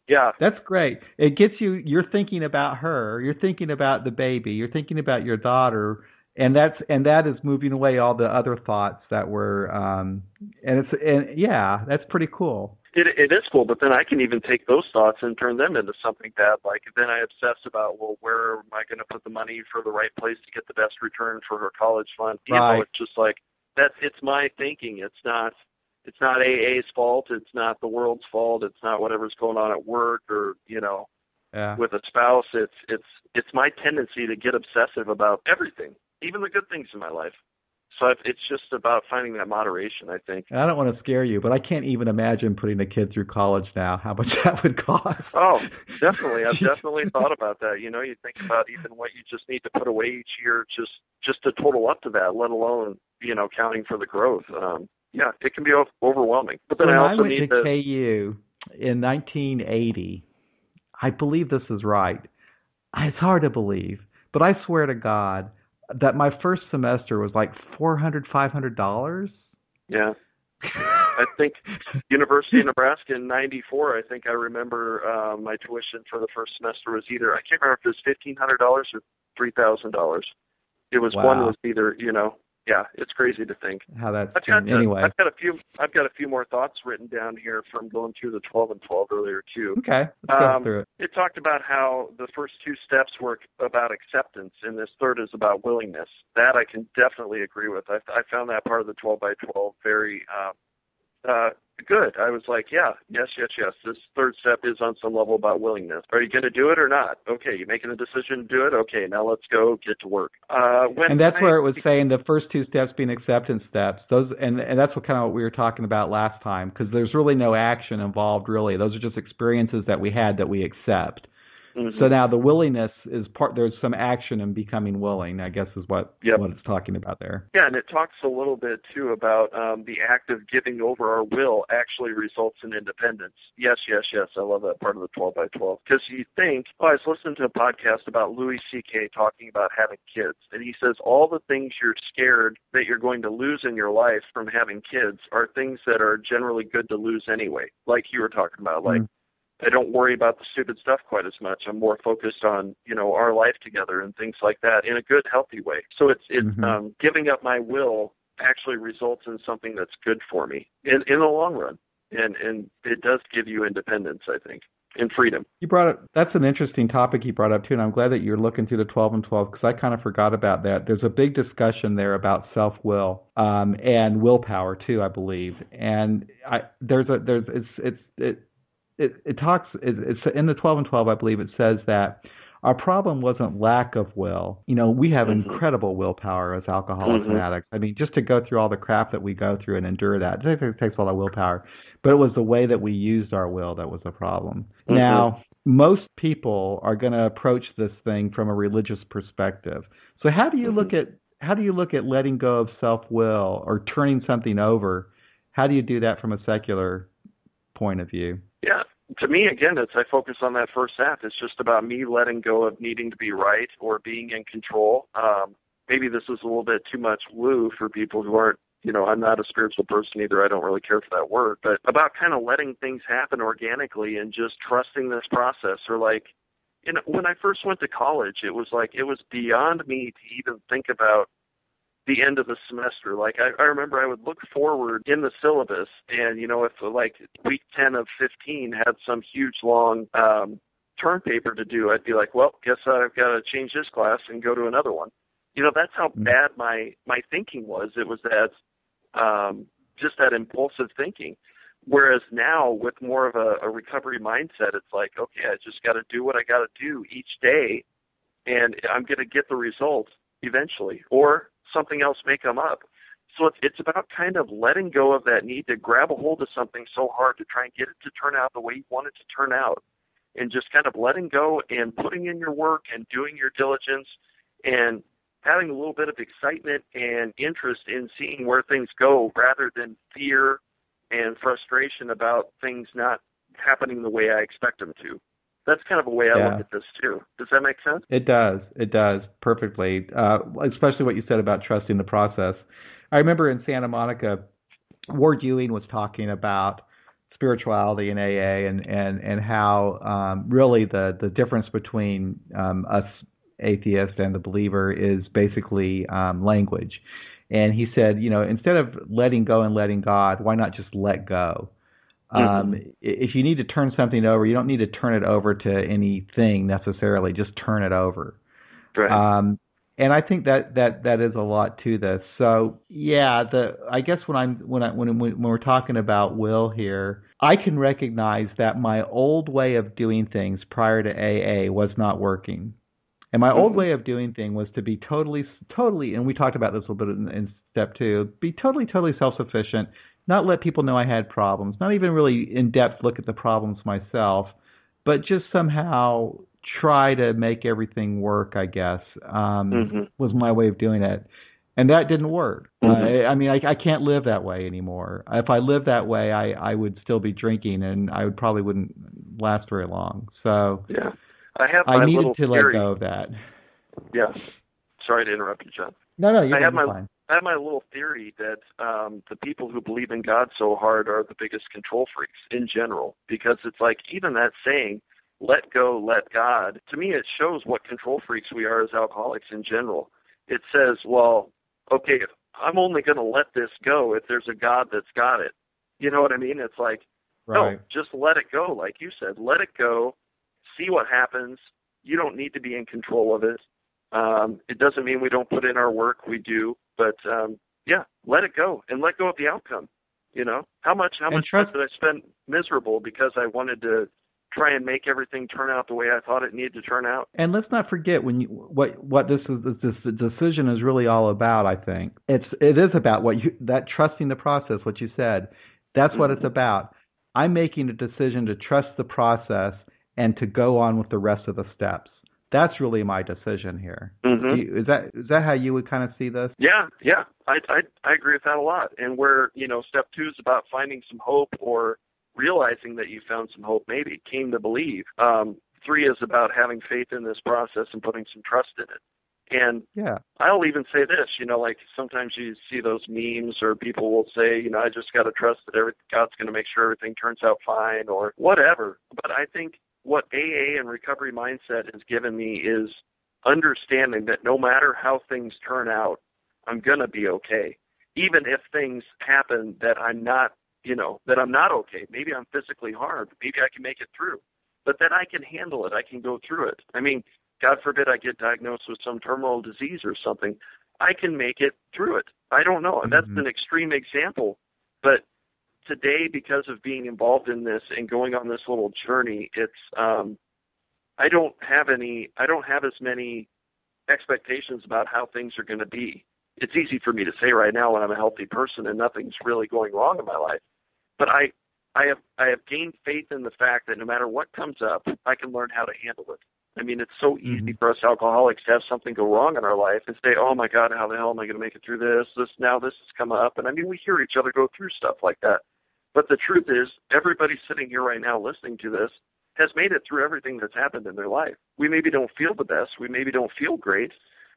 Yeah. That's great. It gets you you're thinking about her, you're thinking about the baby, you're thinking about your daughter and that's and that is moving away all the other thoughts that were um and it's and yeah, that's pretty cool it it is cool, but then I can even take those thoughts and turn them into something bad. Like then I obsess about well, where am I going to put the money for the right place to get the best return for her college fund? You right. know, it's just like that's it's my thinking. It's not it's not AA's fault. It's not the world's fault. It's not whatever's going on at work or you know yeah. with a spouse. It's it's it's my tendency to get obsessive about everything even the good things in my life. So it's just about finding that moderation, I think. I don't want to scare you, but I can't even imagine putting a kid through college now. How much that would cost? Oh, definitely. I've definitely thought about that. You know, you think about even what you just need to put away each year, just just to total up to that, let alone you know counting for the growth. Um, yeah, it can be overwhelming. But then when I also I went need to KU in 1980. I believe this is right. It's hard to believe, but I swear to God that my first semester was like four hundred, five hundred dollars. Yeah. I think University of Nebraska in '94. I think I remember uh, my tuition for the first semester was either I can't remember if it was fifteen hundred dollars or three thousand dollars. It was wow. one was either you know yeah, it's crazy to think how that's I've got, anyway. I've got a few. I've got a few more thoughts written down here from going through the 12 and 12 earlier too. Okay, let's go um, through it. It talked about how the first two steps were about acceptance, and this third is about willingness. That I can definitely agree with. I, I found that part of the 12 by 12 very uh, uh, good. I was like, yeah, yes, yes, yes. This third step is on some level about willingness. Are you going to do it or not? Okay, you're making a decision to do it. Okay, now let's go get to work. Uh, when and that's I, where it was saying the first two steps being acceptance steps. Those and and that's what kind of what we were talking about last time because there's really no action involved. Really, those are just experiences that we had that we accept. Mm-hmm. So now the willingness is part. There's some action in becoming willing. I guess is what yep. what it's talking about there. Yeah, and it talks a little bit too about um, the act of giving over our will actually results in independence. Yes, yes, yes. I love that part of the 12 by 12 because you think. Oh, I was listening to a podcast about Louis C.K. talking about having kids, and he says all the things you're scared that you're going to lose in your life from having kids are things that are generally good to lose anyway. Like you were talking about, like. Mm-hmm I don't worry about the stupid stuff quite as much. I'm more focused on, you know, our life together and things like that in a good, healthy way. So it's it's mm-hmm. um, giving up my will actually results in something that's good for me in in the long run, and and it does give you independence, I think, and freedom. You brought up that's an interesting topic you brought up too, and I'm glad that you're looking through the 12 and 12 because I kind of forgot about that. There's a big discussion there about self will um, and willpower too, I believe, and I there's a there's it's it's it it, it talks it, it's in the 12 and 12 i believe it says that our problem wasn't lack of will you know we have mm-hmm. incredible willpower as alcoholics mm-hmm. and addicts i mean just to go through all the crap that we go through and endure that it takes all that willpower but it was the way that we used our will that was the problem mm-hmm. now most people are going to approach this thing from a religious perspective so how do you Mm-hmm. look at how do you look at letting go of self will or turning something over how do you do that from a secular point of view yeah. To me, again, it's I focus on that first half. It's just about me letting go of needing to be right or being in control. Um, maybe this is a little bit too much woo for people who aren't, you know, I'm not a spiritual person either. I don't really care for that word, but about kind of letting things happen organically and just trusting this process or like, you know, when I first went to college, it was like, it was beyond me to even think about the end of the semester. Like I, I remember I would look forward in the syllabus and you know if like week 10 of 15 had some huge long um term paper to do, I'd be like, well, guess I've got to change this class and go to another one. You know, that's how Mm-hmm. bad my my thinking was. It was that um just that impulsive thinking. Whereas now, with more of a, a recovery mindset, it's like, okay, I just got to do what I got to do each day, and I'm going to get the results eventually. Or something else may come up. So it's it's about kind of letting go of that need to grab a hold of something so hard to try and get it to turn out the way you want it to turn out, and just kind of letting go and putting in your work and doing your diligence and having a little bit of excitement and interest in seeing where things go rather than fear and frustration about things not happening the way I expect them to that's kind of a way I Yeah. look at this too. Does that make sense? It does. It does perfectly. Uh, especially what you said about trusting the process. I remember in Santa Monica, Ward Ewing was talking about spirituality in AA and and and how um, really the the difference between um, us atheist and the believer is basically um, language. And he said, you know, instead of letting go and letting God, why not just let go? Um, if you need to turn something over, you don't need to turn it over to anything necessarily. Just turn it over. Right. Um, and I think that that that is a lot to this. So yeah, the I guess when I'm when I when when we're talking about will here, I can recognize that my old way of doing things prior to AA was not working. And my mm-hmm. old way of doing thing was to be totally, totally, and we talked about this a little bit in, in step two, be totally, totally self-sufficient, not let people know I had problems, not even really in depth look at the problems myself, but just somehow try to make everything work. I guess um, mm-hmm. was my way of doing it, and that didn't work. Mm-hmm. Uh, I mean, I, I can't live that way anymore. If I lived that way, I I would still be drinking, and I would probably wouldn't last very long. So yeah, I have. I needed to theory. let go of that. Yes. Sorry to interrupt you, John. No, no, you're I have my fine. I have my little theory that um, the people who believe in God so hard are the biggest control freaks in general, because it's like even that saying, "Let go, let God." To me, it shows what control freaks we are as alcoholics in general. It says, "Well, okay, I'm only going to let this go if there's a God that's got it." You know what I mean? It's like, right. no, just let it go, like you said. Let it go. See what happens. You don't need to be in control of it. Um, it doesn't mean we don't put in our work. We do, but um, yeah, let it go and let go of the outcome. You know, how much how and much trust- did I spend miserable because I wanted to try and make everything turn out the way I thought it needed to turn out. And let's not forget when you what what this is this decision is really all about. I think it's it is about what you that trusting the process. What you said, that's what mm-hmm. it's about. I'm making a decision to trust the process and to go on with the rest of the steps that's really my decision here. Mm-hmm. You, is that is that how you would kind of see this? Yeah, yeah, I, I I agree with that a lot. And where you know step two is about finding some hope or realizing that you found some hope, maybe came to believe. Um, three is about having faith in this process and putting some trust in it. And yeah, I'll even say this, you know, like sometimes you see those memes or people will say, you know, I just got to trust that every, God's going to make sure everything turns out fine or whatever. But I think what AA and recovery mindset has given me is understanding that no matter how things turn out, I'm going to be okay. Even if things happen that I'm not, you know, that I'm not okay. Maybe I'm physically harmed. Maybe I can make it through. But that I can handle it. I can go through it. I mean, God forbid I get diagnosed with some terminal disease or something. I can make it through it. I don't know. And that's mm-hmm. an extreme example. But today because of being involved in this and going on this little journey it's um i don't have any i don't have as many expectations about how things are going to be it's easy for me to say right now when i'm a healthy person and nothing's really going wrong in my life but i i have i have gained faith in the fact that no matter what comes up i can learn how to handle it I mean, it's so easy mm-hmm. for us alcoholics to have something go wrong in our life and say, "Oh my God, how the hell am I going to make it through this? This now this has come up." And I mean, we hear each other go through stuff like that. But the truth is, everybody sitting here right now listening to this has made it through everything that's happened in their life. We maybe don't feel the best. We maybe don't feel great.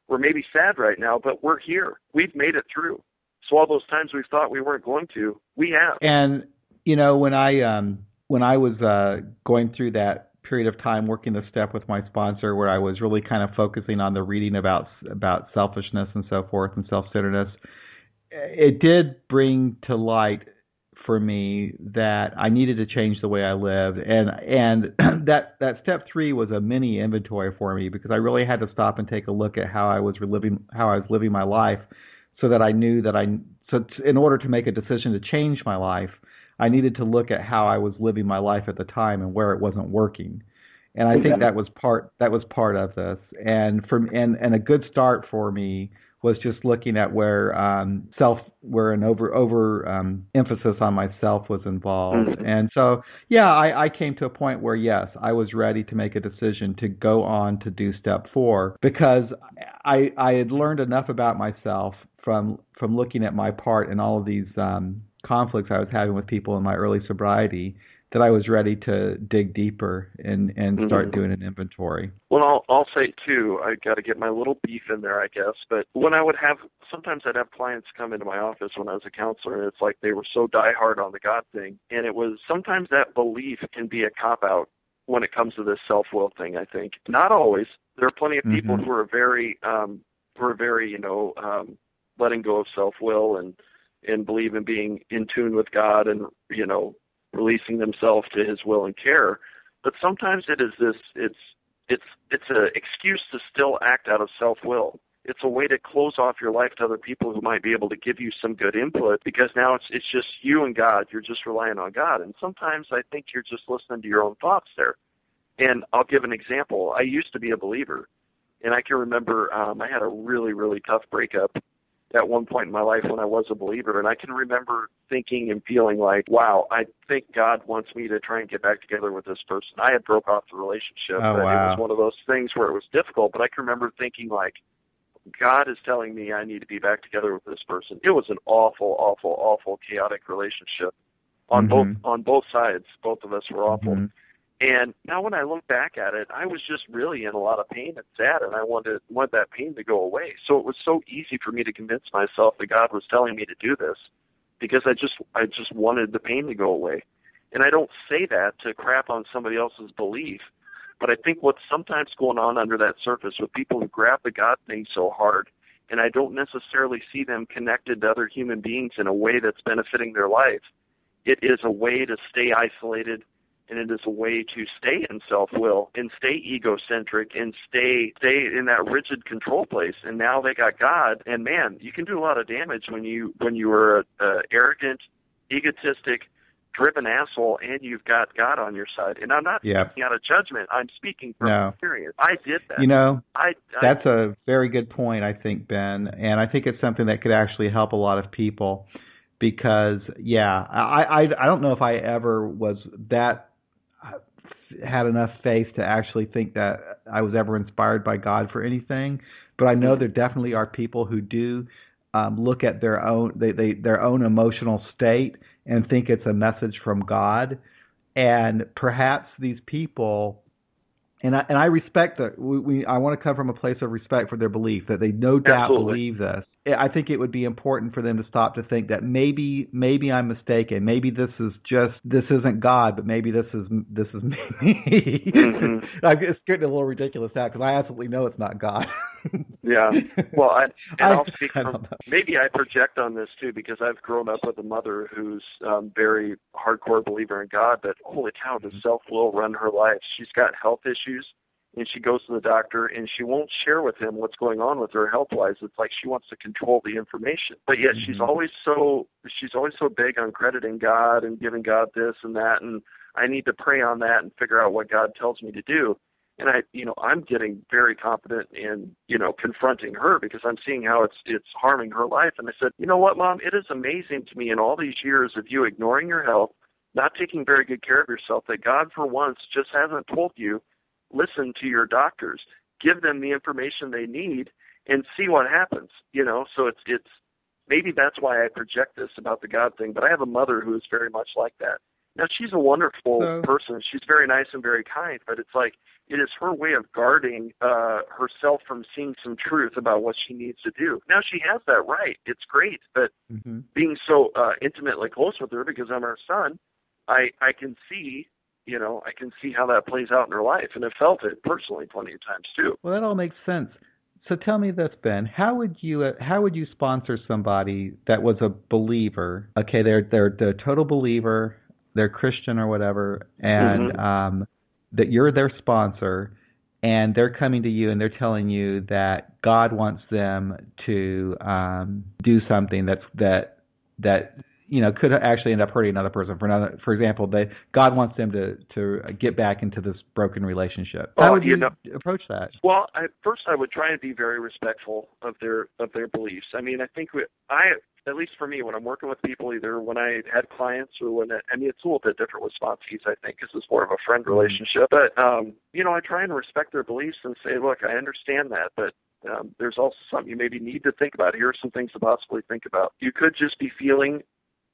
We're maybe sad right now, but we're here. We've made it through. So all those times we thought we weren't going to, we have. And you know, when I um when I was uh going through that period of time working the step with my sponsor where I was really kind of focusing on the reading about about selfishness and so forth and self-centeredness, it did bring to light for me that I needed to change the way I lived, and and that that step three was a mini inventory for me because I really had to stop and take a look at how I was living how I was living my life, so that I knew that I so t- in order to make a decision to change my life, I needed to look at how I was living my life at the time and where it wasn't working. And I think that was part that was part of this. And from and and a good start for me was just looking at where um, self, where an over over um, emphasis on myself was involved, mm-hmm. and so yeah, I, I came to a point where yes, I was ready to make a decision to go on to do step four because I I had learned enough about myself from from looking at my part in all of these um, conflicts I was having with people in my early sobriety that I was ready to dig deeper and and start mm-hmm. doing an inventory. Well, I'll I'll say too, I got to get my little beef in there, I guess. But when I would have, sometimes I'd have clients come into my office when I was a counselor, and it's like they were so diehard on the God thing, and it was sometimes that belief can be a cop out when it comes to this self will thing. I think not always. There are plenty of people mm-hmm. who are very um who are very you know um letting go of self will and and believe in being in tune with God and you know releasing themselves to his will and care. But sometimes it is this it's it's it's an excuse to still act out of self will it's a way to close off your life to other people who might be able to give you some good input because now it's it's just you and God. You're just relying on God. And sometimes I think you're just listening to your own thoughts there. And I'll give an example. I used to be a believer And I can remember um, I had a really, really tough breakup at one point in my life when I was a believer. And I can remember thinking and feeling like, wow, I think God wants me to try and get back together with this person. I had broke off the relationship. Oh, wow. It was one of those things where it was difficult, but I can remember thinking like, God is telling me I need to be back together with this person. It was an awful, awful, awful, chaotic relationship on mm-hmm. both on both sides. Both of us were awful. Mm-hmm. And now when I look back at it, I was just really in a lot of pain and sad, and I wanted wanted that pain to go away. So it was so easy for me to convince myself that God was telling me to do this, because I just I just wanted the pain to go away. And I don't say that to crap on somebody else's belief, but I think what's sometimes going on under that surface with people who grab the God thing so hard, and I don't necessarily see them connected to other human beings in a way that's benefiting their life. It is a way to stay isolated and it is a way to stay in self-will and stay egocentric and stay stay in that rigid control place. And now they got God, and man, you can do a lot of damage when you when you are a, a arrogant, egotistic, driven asshole, and you've got God on your side. And I'm not yep. speaking out of judgment. I'm speaking from no. experience. I did that. You know, I, I that's a very good point, I think, Ben, and I think it's something that could actually help a lot of people because yeah, I, I I don't know if I ever was that had enough faith to actually think that I was ever inspired by God for anything. But I know mm-hmm. there definitely are people who do um, look at their own they, they their own emotional state and think it's a message from God. And perhaps these people and I and I respect that we, we I want to come from a place of respect for their belief that they no doubt Absolutely. believe this. I think it would be important for them to stop to think that maybe maybe I'm mistaken. Maybe this is just this isn't God, but maybe this is this is me. mm-hmm. it's getting a little ridiculous now because I absolutely know it's not God. yeah. Well, I, and I, will speak from maybe I project on this too because I've grown up with a mother who's um, very hardcore believer in God. But holy cow, does self will run her life? She's got health issues and she goes to the doctor and she won't share with him what's going on with her health wise it's like she wants to control the information. But yet mm-hmm. she's always so she's always so big on crediting god and giving god this and that and i need to pray on that and figure out what god tells me to do. And i you know i'm getting very confident in you know confronting her because i'm seeing how it's it's harming her life. And i said you know what mom? It is amazing to me in all these years of you ignoring your health not taking very good care of yourself that god for once just hasn't told you listen to your doctors, give them the information they need, and see what happens. You know, so it's it's maybe that's why I project this about the God thing. But I have a mother who is very much like that. Now she's a wonderful so, person. She's very nice and very kind, but it's like it is her way of guarding uh herself from seeing some truth about what she needs to do. Now she has that right. It's great, but mm-hmm. being so uh intimately close with her because I'm her son, I I can see you know, I can see how that plays out in her life, and I've felt it personally plenty of times too. Well, that all makes sense. So tell me this, Ben. How would you uh, how would you sponsor somebody that was a believer? Okay, they're they're a total believer, they're Christian or whatever, and mm-hmm. um, that you're their sponsor, and they're coming to you and they're telling you that God wants them to um, do something that's that that you know could actually end up hurting another person. For another, for example, they God wants them to to get back into this broken relationship. How well, would you, you know, approach that? Well, I, first I would try and be very respectful of their of their beliefs. I mean, I think we, I at least for me, when I'm working with people, either when I had clients or when I, I mean, it's a little bit different with sponsees, I think, because it's more of a friend Mm-hmm. relationship. But um, you know, I try and respect their beliefs and say, look, I understand that, but um, there's also something you maybe need to think about. Here are some things to possibly think about. You could just be feeling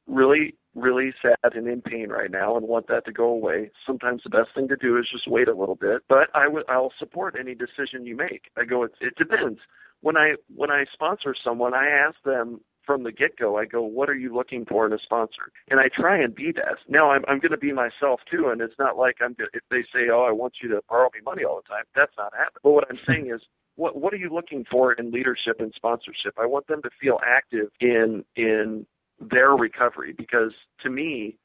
really, really sad and in pain right now and want that to go away, sometimes the best thing to do is just wait a little bit. But I would I'll support any decision you make. I go it, it depends. When I when I sponsor someone, I ask them from the get go, I go, what are you looking for in a sponsor? And I try and be that. Now I'm I'm going to be myself too, and it's not like I'm if they say, oh, I want you to borrow me money all the time. That's not happening. But what I'm saying is, what what are you looking for in leadership and sponsorship? I want them to feel active in in their recovery because to me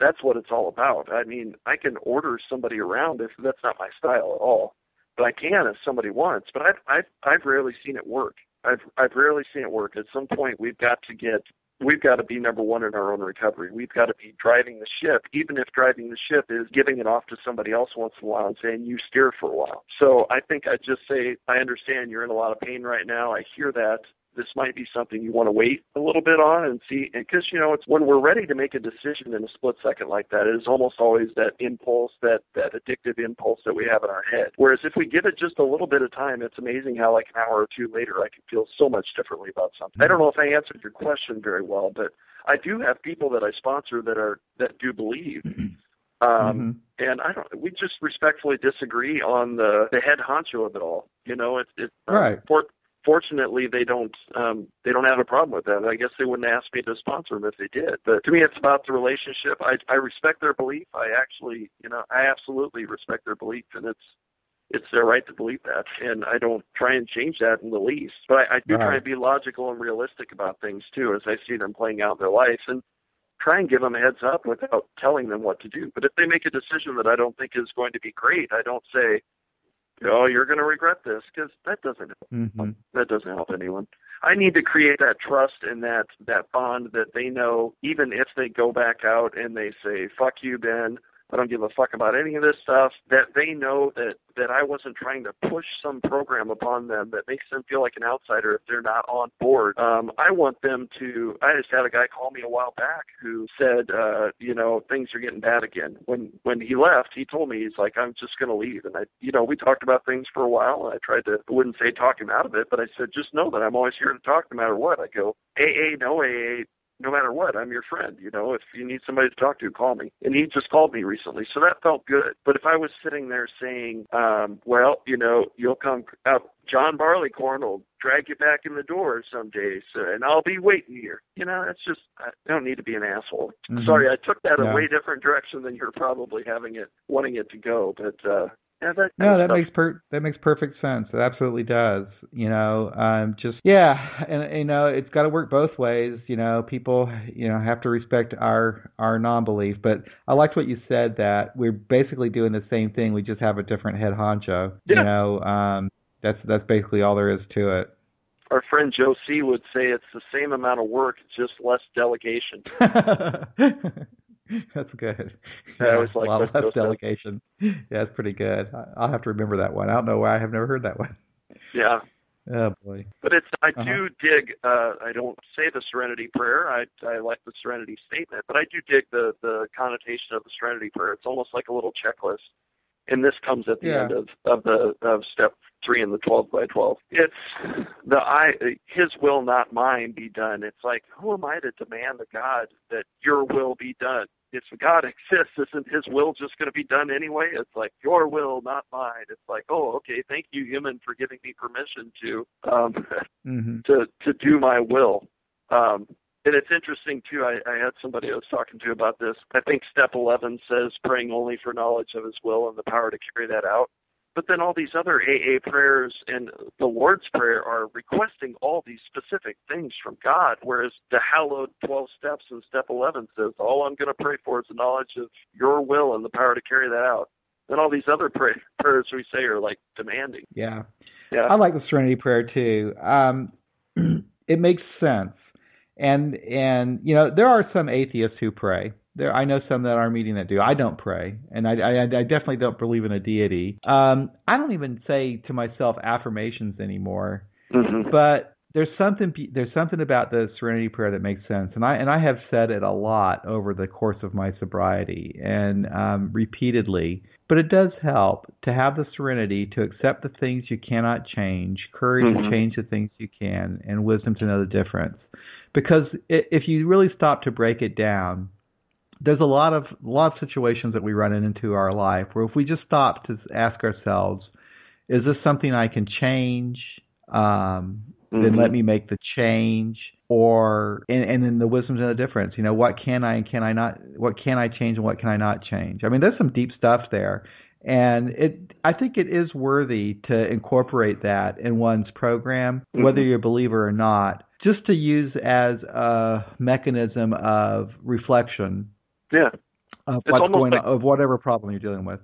that's what it's all about. I mean, I can order somebody around if that's not my style at all, but I can if somebody wants. But I've I've I've rarely seen it work. I've I've rarely seen it work. At some point, we've got to get we've got to be number one in our own recovery. We've got to be driving the ship, even if driving the ship is giving it off to somebody else once in a while and saying, you steer for a while. So I think I'd just say, I understand you're in a lot of pain right now. I hear that this might be something you want to wait a little bit on and see because you know it's when we're ready to make a decision in a split second like that it is almost always that impulse that that addictive impulse that we have in our head whereas if we give it just a little bit of time it's amazing how like an hour or two later i can feel so much differently about something i don't know if i answered your question very well but i do have people that i sponsor that are that do believe um, mm-hmm. And I don't. We just respectfully disagree on the the head honcho of it all. You know, it's it's right. For, fortunately they don't um they don't have a problem with that. I guess they wouldn't ask me to sponsor them if they did. But to me it's about the relationship. I I respect their belief. I actually you know, I absolutely respect their belief and it's it's their right to believe that and I don't try and change that in the least. But I, I do right. try and be logical and realistic about things too as I see them playing out in their life and try and give them a heads up without telling them what to do. But if they make a decision that I don't think is going to be great, I don't say, oh, you're going to regret this because that doesn't help. Mm-hmm. That doesn't help anyone. I need to create that trust and that that bond that they know even if they go back out and they say fuck you Ben I don't give a fuck about any of this stuff. That they know that that I wasn't trying to push some program upon them that makes them feel like an outsider if they're not on board. Um, I want them to. I just had a guy call me a while back who said, uh, you know, things are getting bad again. When when he left, he told me he's like, I'm just going to leave. And I, you know, we talked about things for a while. And I tried to, I wouldn't say talk him out of it, but I said, just know that I'm always here to talk no matter what. I go, AA, no AA, no matter what, I'm your friend. You know, if you need somebody to talk to, call me. And he just called me recently, so that felt good. But if I was sitting there saying, um, well, you know, you'll come out, John Barleycorn will drag you back in the door some days, uh, and I'll be waiting here. You know, that's just I don't need to be an asshole. Mm-hmm. Sorry, I took that yeah. a way different direction than you're probably having it, wanting it to go. But uh, yeah, that no, that stuff. makes per that makes perfect sense. It absolutely does. You know, um, just yeah, and you know, it's got to work both ways. You know, people you know have to respect our our non-belief. But I liked what you said that we're basically doing the same thing. We just have a different head honcho. Yeah. You know, um, that's that's basically all there is to it. Our friend Joe C would say it's the same amount of work, just less delegation. That's good. Yeah, always like a lot less delegation. Yeah, that's pretty good. I'll have to remember that one. I don't know why I have never heard that one. Yeah. Oh boy. But it's I uh-huh. do dig. uh I don't say the Serenity Prayer. I I like the Serenity Statement, but I do dig the the connotation of the Serenity Prayer. It's almost like a little checklist and this comes at the yeah. end of, of the of step three in the twelve by twelve. It's the I His will, not mine, be done. It's like who am I to demand of God that Your will be done? If God exists, isn't His will just going to be done anyway? It's like Your will, not mine. It's like oh, okay, thank you, human, for giving me permission to um, mm-hmm. to to do my will. Um, and it's interesting too. I, I had somebody I was talking to about this. I think step 11 says praying only for knowledge of His will and the power to carry that out. But then all these other AA prayers and the Lord's Prayer are requesting all these specific things from God, whereas the hallowed 12 steps in step 11 says, all I'm going to pray for is the knowledge of your will and the power to carry that out. And all these other pray- prayers we say are like demanding. Yeah. Yeah. I like the Serenity Prayer too. Um, it makes sense and and you know there are some atheists who pray. There, I know some that are meeting that do. I don't pray, and I, I, I definitely don't believe in a deity. Um, I don't even say to myself affirmations anymore. Mm-hmm. But there's something there's something about the Serenity Prayer that makes sense, and I and I have said it a lot over the course of my sobriety and um, repeatedly. But it does help to have the serenity to accept the things you cannot change, courage mm-hmm. to change the things you can, and wisdom to know the difference because if you really stop to break it down, there's a lot of a lot of situations that we run into our life where if we just stop to ask ourselves, is this something I can change? Um, mm-hmm. Then let me make the change, or and, and then the wisdom's in the difference. You know, what can I and can I not? What can I change and what can I not change? I mean, there's some deep stuff there, and it I think it is worthy to incorporate that in one's program, mm-hmm. whether you're a believer or not just to use as a mechanism of reflection. Yeah. Of going like, of whatever problem you're dealing with.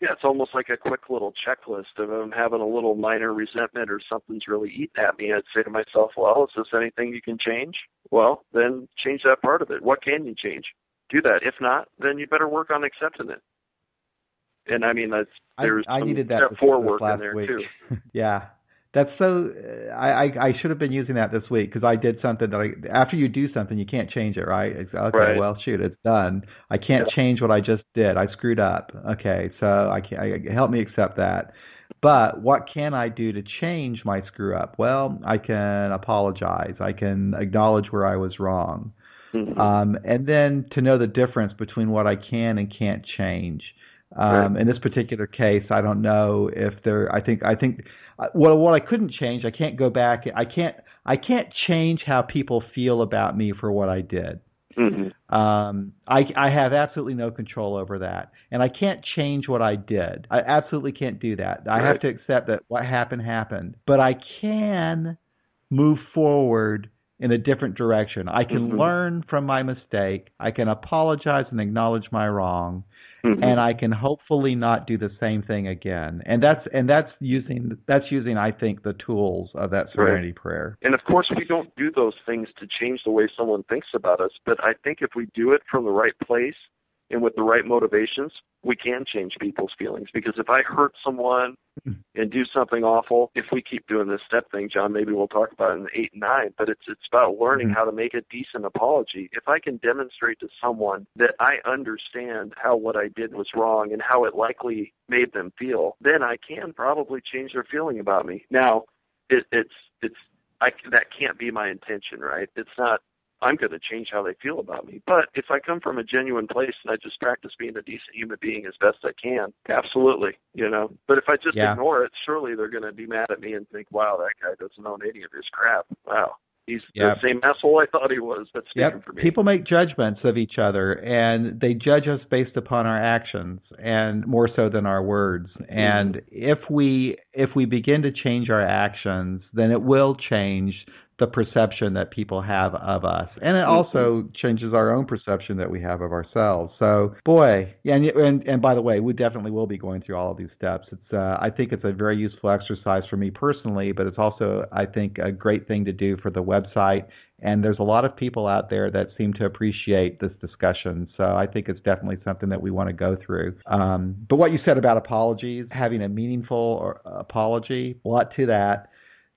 yeah, it's almost like a quick little checklist of I'm having a little minor resentment or something's really eating at me. I'd say to myself, well, is this anything you can change? Well, then change that part of it. What can you change? Do that. If not, then you better work on accepting it. And I mean, that's there's I, I needed that step this, four this work last in there week. too. yeah, that's so. Uh, I, I I should have been using that this week because I did something that I after you do something you can't change it, right? It's, okay, Right. well shoot, it's done. I can't Yeah. change what I just did. I screwed up. Okay, so I can I, help me accept that. But what can I do to change my screw up? Well, I can apologize. I can acknowledge where I was wrong. Mhm. um, and then to know the difference between what I can and can't change. Um, Right. In this particular case, I don't know if there. I think I think well, what I couldn't change, I can't go back. I can't I can't change how people feel about me for what I did. Mhm. Um, I, I have absolutely no control over that, and I can't change what I did. I absolutely can't do that. I have to accept that what happened happened, but I can move forward in a different direction. I can Mhm. learn from my mistake. I can apologize and acknowledge my wrong, Mhm. and I can hopefully not do the same thing again. And that's and that's using that's using I think the tools of that serenity prayer. And of course, we don't do those things to change the way someone thinks about us. But I think if we do it from the right place and with the right motivations, we can change people's feelings. Because if I hurt someone and do something awful, if we keep doing this step thing, John, maybe we'll talk about it in eight and nine. But it's it's about learning Mhm. how to make a decent apology. If I can demonstrate to someone that I understand how what I did was wrong and how it likely made them feel, then I can probably change their feeling about me. Now, it, it's it's I that can't be my intention, right? It's not. I'm going to change how they feel about me. But if I come from a genuine place and I just practice being a decent human being as best I can, absolutely, you know. But if I just Yeah. ignore it, surely they're going to be mad at me and think, "Wow, that guy doesn't own any of his crap. Wow, he's Yeah. the same asshole I thought he was." That's Yep. for me. People make judgments of each other and they judge us based upon our actions and more so than our words. Mm-hmm. And if we if we begin to change our actions, then it will change the perception that people have of us. And it also changes our own perception that we have of ourselves. So, boy, yeah, and and, and by the way, we definitely will be going through all of these steps. It's uh, I think it's a very useful exercise for me personally, but it's also I think a great thing to do for the website and there's a lot of people out there that seem to appreciate this discussion. So I think it's definitely something that we want to go through. Um, but what you said about apologies, having a meaningful or, apology, a lot to that.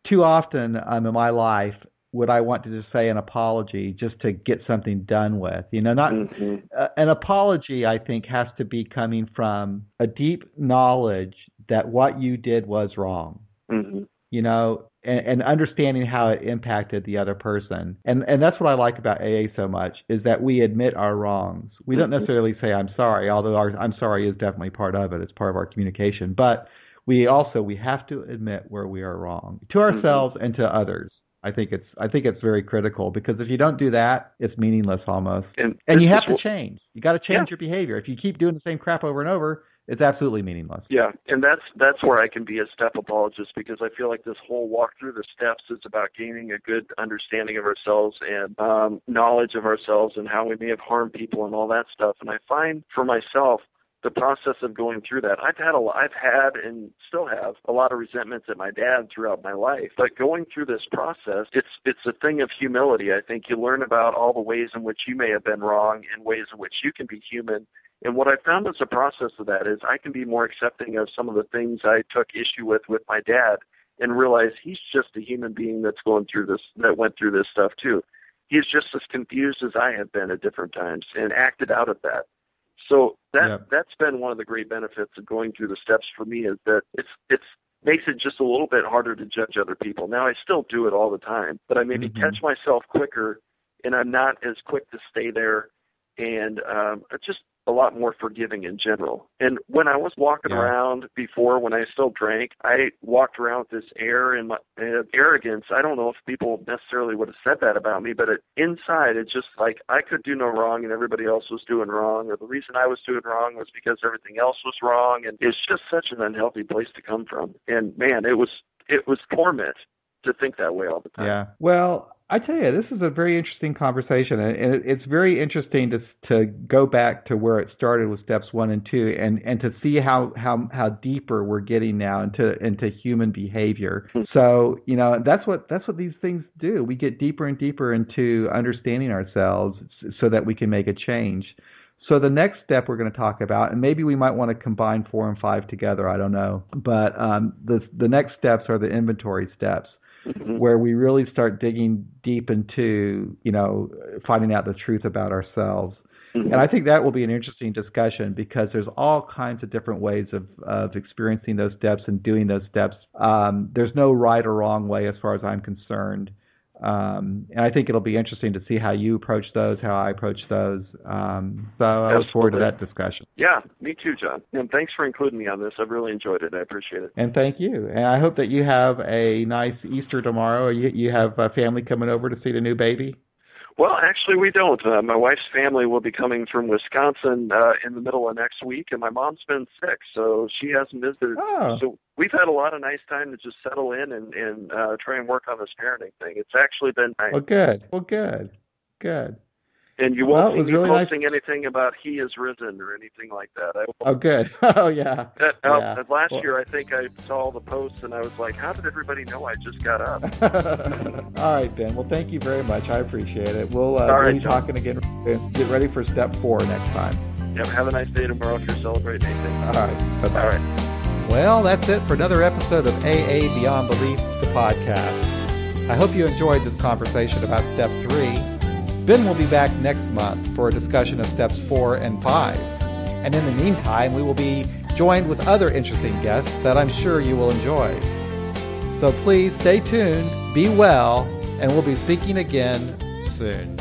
Too often um, in my life, would I want to just say an apology just to get something done with? You know, not Mhm. uh, an apology. I think has to be coming from a deep knowledge that what you did was wrong Mhm. you know, and, and understanding how it impacted the other person. And and that's what I like about AA so much is that we admit our wrongs. We don't Mhm. necessarily say I'm sorry, although our I'm sorry is definitely part of it. It's part of our communication. But we also we have to admit where we are wrong to ourselves and to others. I think it's I think it's very critical because if you don't do that, it's meaningless almost. And, And you have to change. You got to change Yeah. your behavior. If you keep doing the same crap over and over, it's absolutely meaningless. Yeah, and that's that's where I can be a step apologist because I feel like this whole walk through the steps is about gaining a good understanding of ourselves and um, knowledge of ourselves and how we may have harmed people and all that stuff. And I find for myself the process of going through that. I've had a I've had and still have a lot of resentments at my dad throughout my life. But going through this process, it's it's a thing of humility. I think you learn about all the ways in which you may have been wrong and ways in which you can be human and what I found as a process of that is I can be more accepting of some of the things I took issue with with my dad and realize he's just a human being that's going through this, that went through this stuff too. He's just as confused as I have been at different times and acted out of that. So that Yeah. that's been one of the great benefits of going through the steps for me is that it's it's makes it just a little bit harder to judge other people. Now I still do it all the time, but I maybe Mhm. catch myself quicker and I'm not as quick to stay there and um just a lot more forgiving in general. And when I was walking Yeah. around before, when I still drank, I walked around with this air and my uh, arrogance. I don't know if people necessarily would have said that about me, but it, inside, it's just like I could do no wrong and everybody else was doing wrong, or the reason I was doing wrong was because everything else was wrong. And it's just such an unhealthy place to come from. And man, it was it was torment to think that way all the time. Yeah. Well, I tell you, this is a very interesting conversation, and it's very interesting to to go back to where it started with steps one and two, and and to see how how how deeper we're getting now into into human behavior. Hmm. So you know that's what that's what these things do. We get deeper and deeper into understanding ourselves, so that we can make a change. So the next step we're going to talk about, and maybe we might want to combine four and five together. I don't know, but um, the the next steps are the inventory steps mm-hmm. where we really start digging deep into, you know, finding out the truth about ourselves. Mm-hmm. And I think that will be an interesting discussion because there's all kinds of different ways of, of experiencing those steps and doing those steps. Um, there's no right or wrong way as far as I'm concerned. Um, and I think it'll be interesting to see how you approach those, how I approach those. Um, so I look forward to that discussion. Yeah, me too, John. And thanks for including me on this. I've really enjoyed it. I appreciate it. And thank you. And I hope that you have a nice Easter tomorrow. You, you have a family coming over to see the new baby. Well, actually, we don't. Uh, my wife's family will be coming from Wisconsin uh, in the middle of next week, and my mom's been sick, so she hasn't visited. Oh. So we've had a lot of nice time to just settle in and, and uh, try and work on this parenting thing. It's actually been nice. Well, good. Well, good. Good. And you won't well, see me really posting nice. anything about he is risen or anything like that. I oh, good. oh, yeah. That, uh, yeah. Last well, year, I think I saw the posts and I was like, how did everybody know I just got up? All right, Ben. Well, thank you very much. I appreciate it. We'll, uh, we'll be talking again. Get ready for step four next time. Yep. Have a nice day tomorrow if you're celebrating anything. All right. Bye-bye. All right. Well, that's it for another episode of AA Beyond Belief, the podcast. I hope you enjoyed this conversation about step three Ben will be back next month for a discussion of steps four and five. And in the meantime, we will be joined with other interesting guests that I'm sure you will enjoy. So please stay tuned, be well, and we'll be speaking again soon.